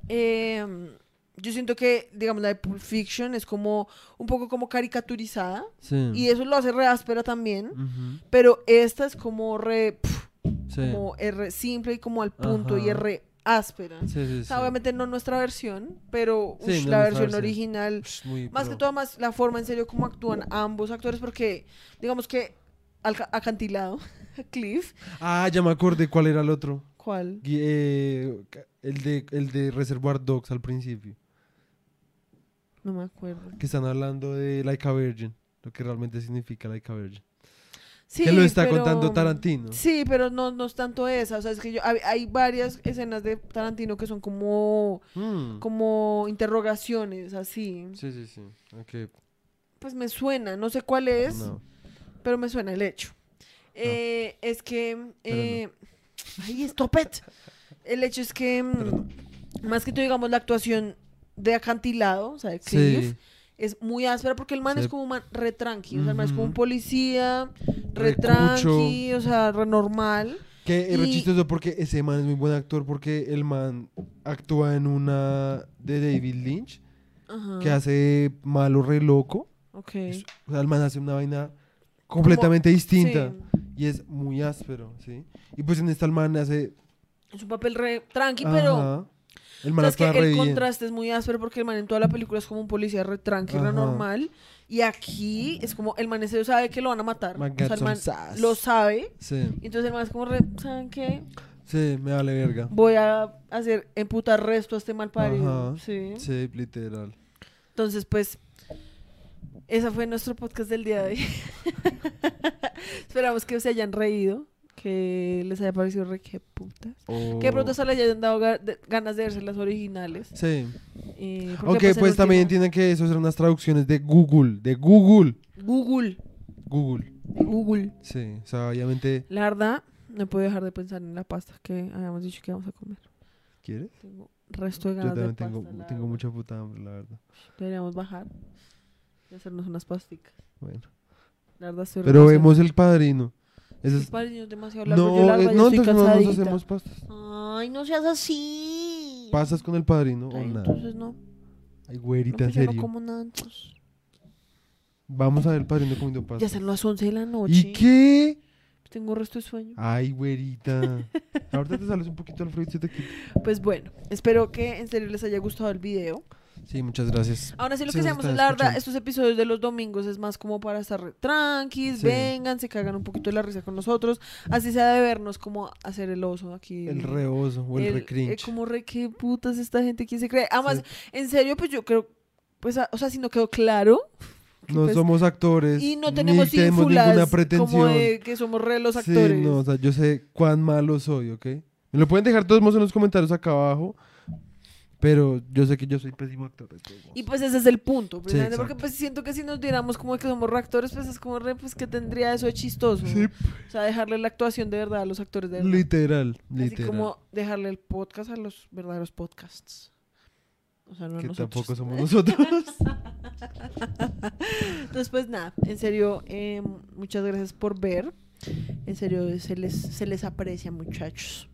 em, yo siento que, digamos, la de Pulp Fiction es como un poco como caricaturizada Sí. y eso lo hace re áspera también, pero esta es como re, Sí. como re simple y como al punto y re áspera. Sí, sí, O sea, sí. obviamente no nuestra versión, pero Sí, ush, no la versión versión. original muy más que todo, más la forma en serio como actúan ambos actores, porque digamos que alca- acantilado, Cliff, Ah, ya me acordé cuál era el otro. ¿cuál? Eh, el, de, el de Reservoir Dogs al principio. No me acuerdo. Que están hablando de Like a Virgin. Lo que realmente significa Like a Virgin. Sí, que lo está pero- contando Tarantino. Sí, pero no, no es tanto esa. O sea, es que yo, hay, hay varias escenas de Tarantino que son como, Mm. como interrogaciones, así. Sí, sí, sí. Ok. Pues me suena, no sé cuál es, No. pero me suena el hecho. Eh, es que... Eh, Ay, stop it. El hecho es que, mm, no. más que todo, digamos, la actuación de acantilado, o sea, de Cliff, Sí. Es muy áspera porque el man Sí. es como un man re tranqui, o sea, el man es como un policía, re Recucho. tranqui, o sea, re normal. Que es Y- chistoso porque ese man es muy buen actor porque el man actúa en una de David Lynch Ajá. que hace malo re loco. Ok. Es- O sea, el man hace una vaina completamente distinta Sí. y es muy áspero, ¿sí? Y pues en esta el man hace... Es un papel re tranqui, pero... El o man sea, es que el bien. contraste es muy áspero porque el man en toda la película es como un policía re tranqui, re Ajá. normal. Y aquí es como el man ese sabe que lo van a matar. Man O sea, el man lo sabe. Sí, Y entonces el man es como re, ¿saben qué? sí, me vale verga. Voy a hacer emputar resto a este mal parido. Sí. Sí, literal. Entonces, pues, ese fue nuestro podcast del día de hoy. Esperamos que se hayan reído, que les haya parecido re que putas. Que de pronto se les hayan dado ganas de verse las originales. Sí. Eh, Aunque el pues también tienen que eso ser unas traducciones de Google, de Google. Google. Google. Google. Sí, o sea, obviamente La verdad, no puedo dejar de pensar en la pasta que habíamos dicho que íbamos a comer. ¿Quieres? Tengo resto de Yo ganas de también tengo, pasta, tengo mucha puta hambre, la verdad. Deberíamos bajar y hacernos unas pasticas. Bueno. La verdad Pero vemos el padrino. El es... padrino es demasiado largo. No, yo eh, ya no, estoy entonces no nos hacemos pastas. Ay, no seas así. ¿Pasas con el padrino o Ay, nada? entonces no. Ay, No, güerita, en pues yo no serio. como nada entonces. Vamos a ver el padrino comiendo Ya pastas. son las 11 de la noche. ¿Y qué? Tengo resto de sueño. Ay, güerita. Ahorita te sales un poquito al frío y se te quita. Pues bueno, espero que en serio les haya gustado el video. Sí, muchas gracias. Ahora sí lo Sí, que están la verdad, estos episodios de los domingos es más como para estar tranquis, Sí. vengan, se cagan un poquito de la risa con nosotros, así sea de vernos como hacer el oso aquí. El reoso o el, el- re eh, como re, qué putas esta gente, ¿quién se cree? Además, Sí. en serio, pues yo creo, pues, a- o sea, si no quedó claro. No pues, somos actores. y no ni tenemos tenemos ínfulas ninguna pretensión. como de que somos re los Sí, actores. no, o sea, yo sé cuán malo soy, ¿ok? Me lo pueden dejar todos en los comentarios acá abajo. Pero yo sé que yo soy pésimo actor. Y pues ese es el punto, precisamente porque pues siento que si nos diéramos como que somos reactores, pues es como re, pues que tendría eso de chistoso. Sí, O sea, dejarle la actuación de verdad a los actores de verdad. literal, Así literal. como dejarle el podcast a los verdaderos podcasts. O sea, no que nosotros. tampoco somos nosotros. Entonces, pues nada, en serio, eh, muchas gracias por ver. En serio, se les, se les aprecia, muchachos.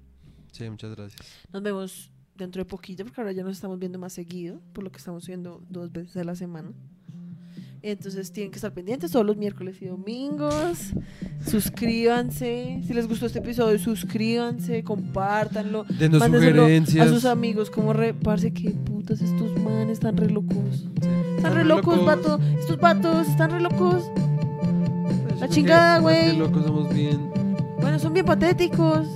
sí, muchas gracias. Nos vemos dentro de poquito, porque ahora ya nos estamos viendo más seguido, por lo que estamos viendo dos veces a la semana. Entonces tienen que estar pendientes todos los miércoles y domingos. Suscríbanse. Si les gustó este episodio, suscríbanse, compártanlo. Denos sugerencias. A sus amigos, como re, parce, qué putas estos manes están re locos. Están re locos, vato. Estos vatos están re locos. Pues que chingada, que güey. locos somos bien. Bueno, son bien patéticos.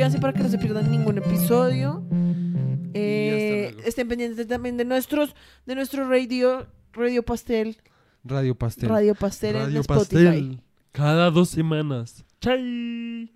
Suscríbanse para que no se pierdan ningún episodio. Eh, estén pendientes también de nuestros, de nuestro radio, Radio Pastel, Radio Pastel. Radio Pastel en Radio Spotify. Pastel. Cada dos semanas. ¡Chai!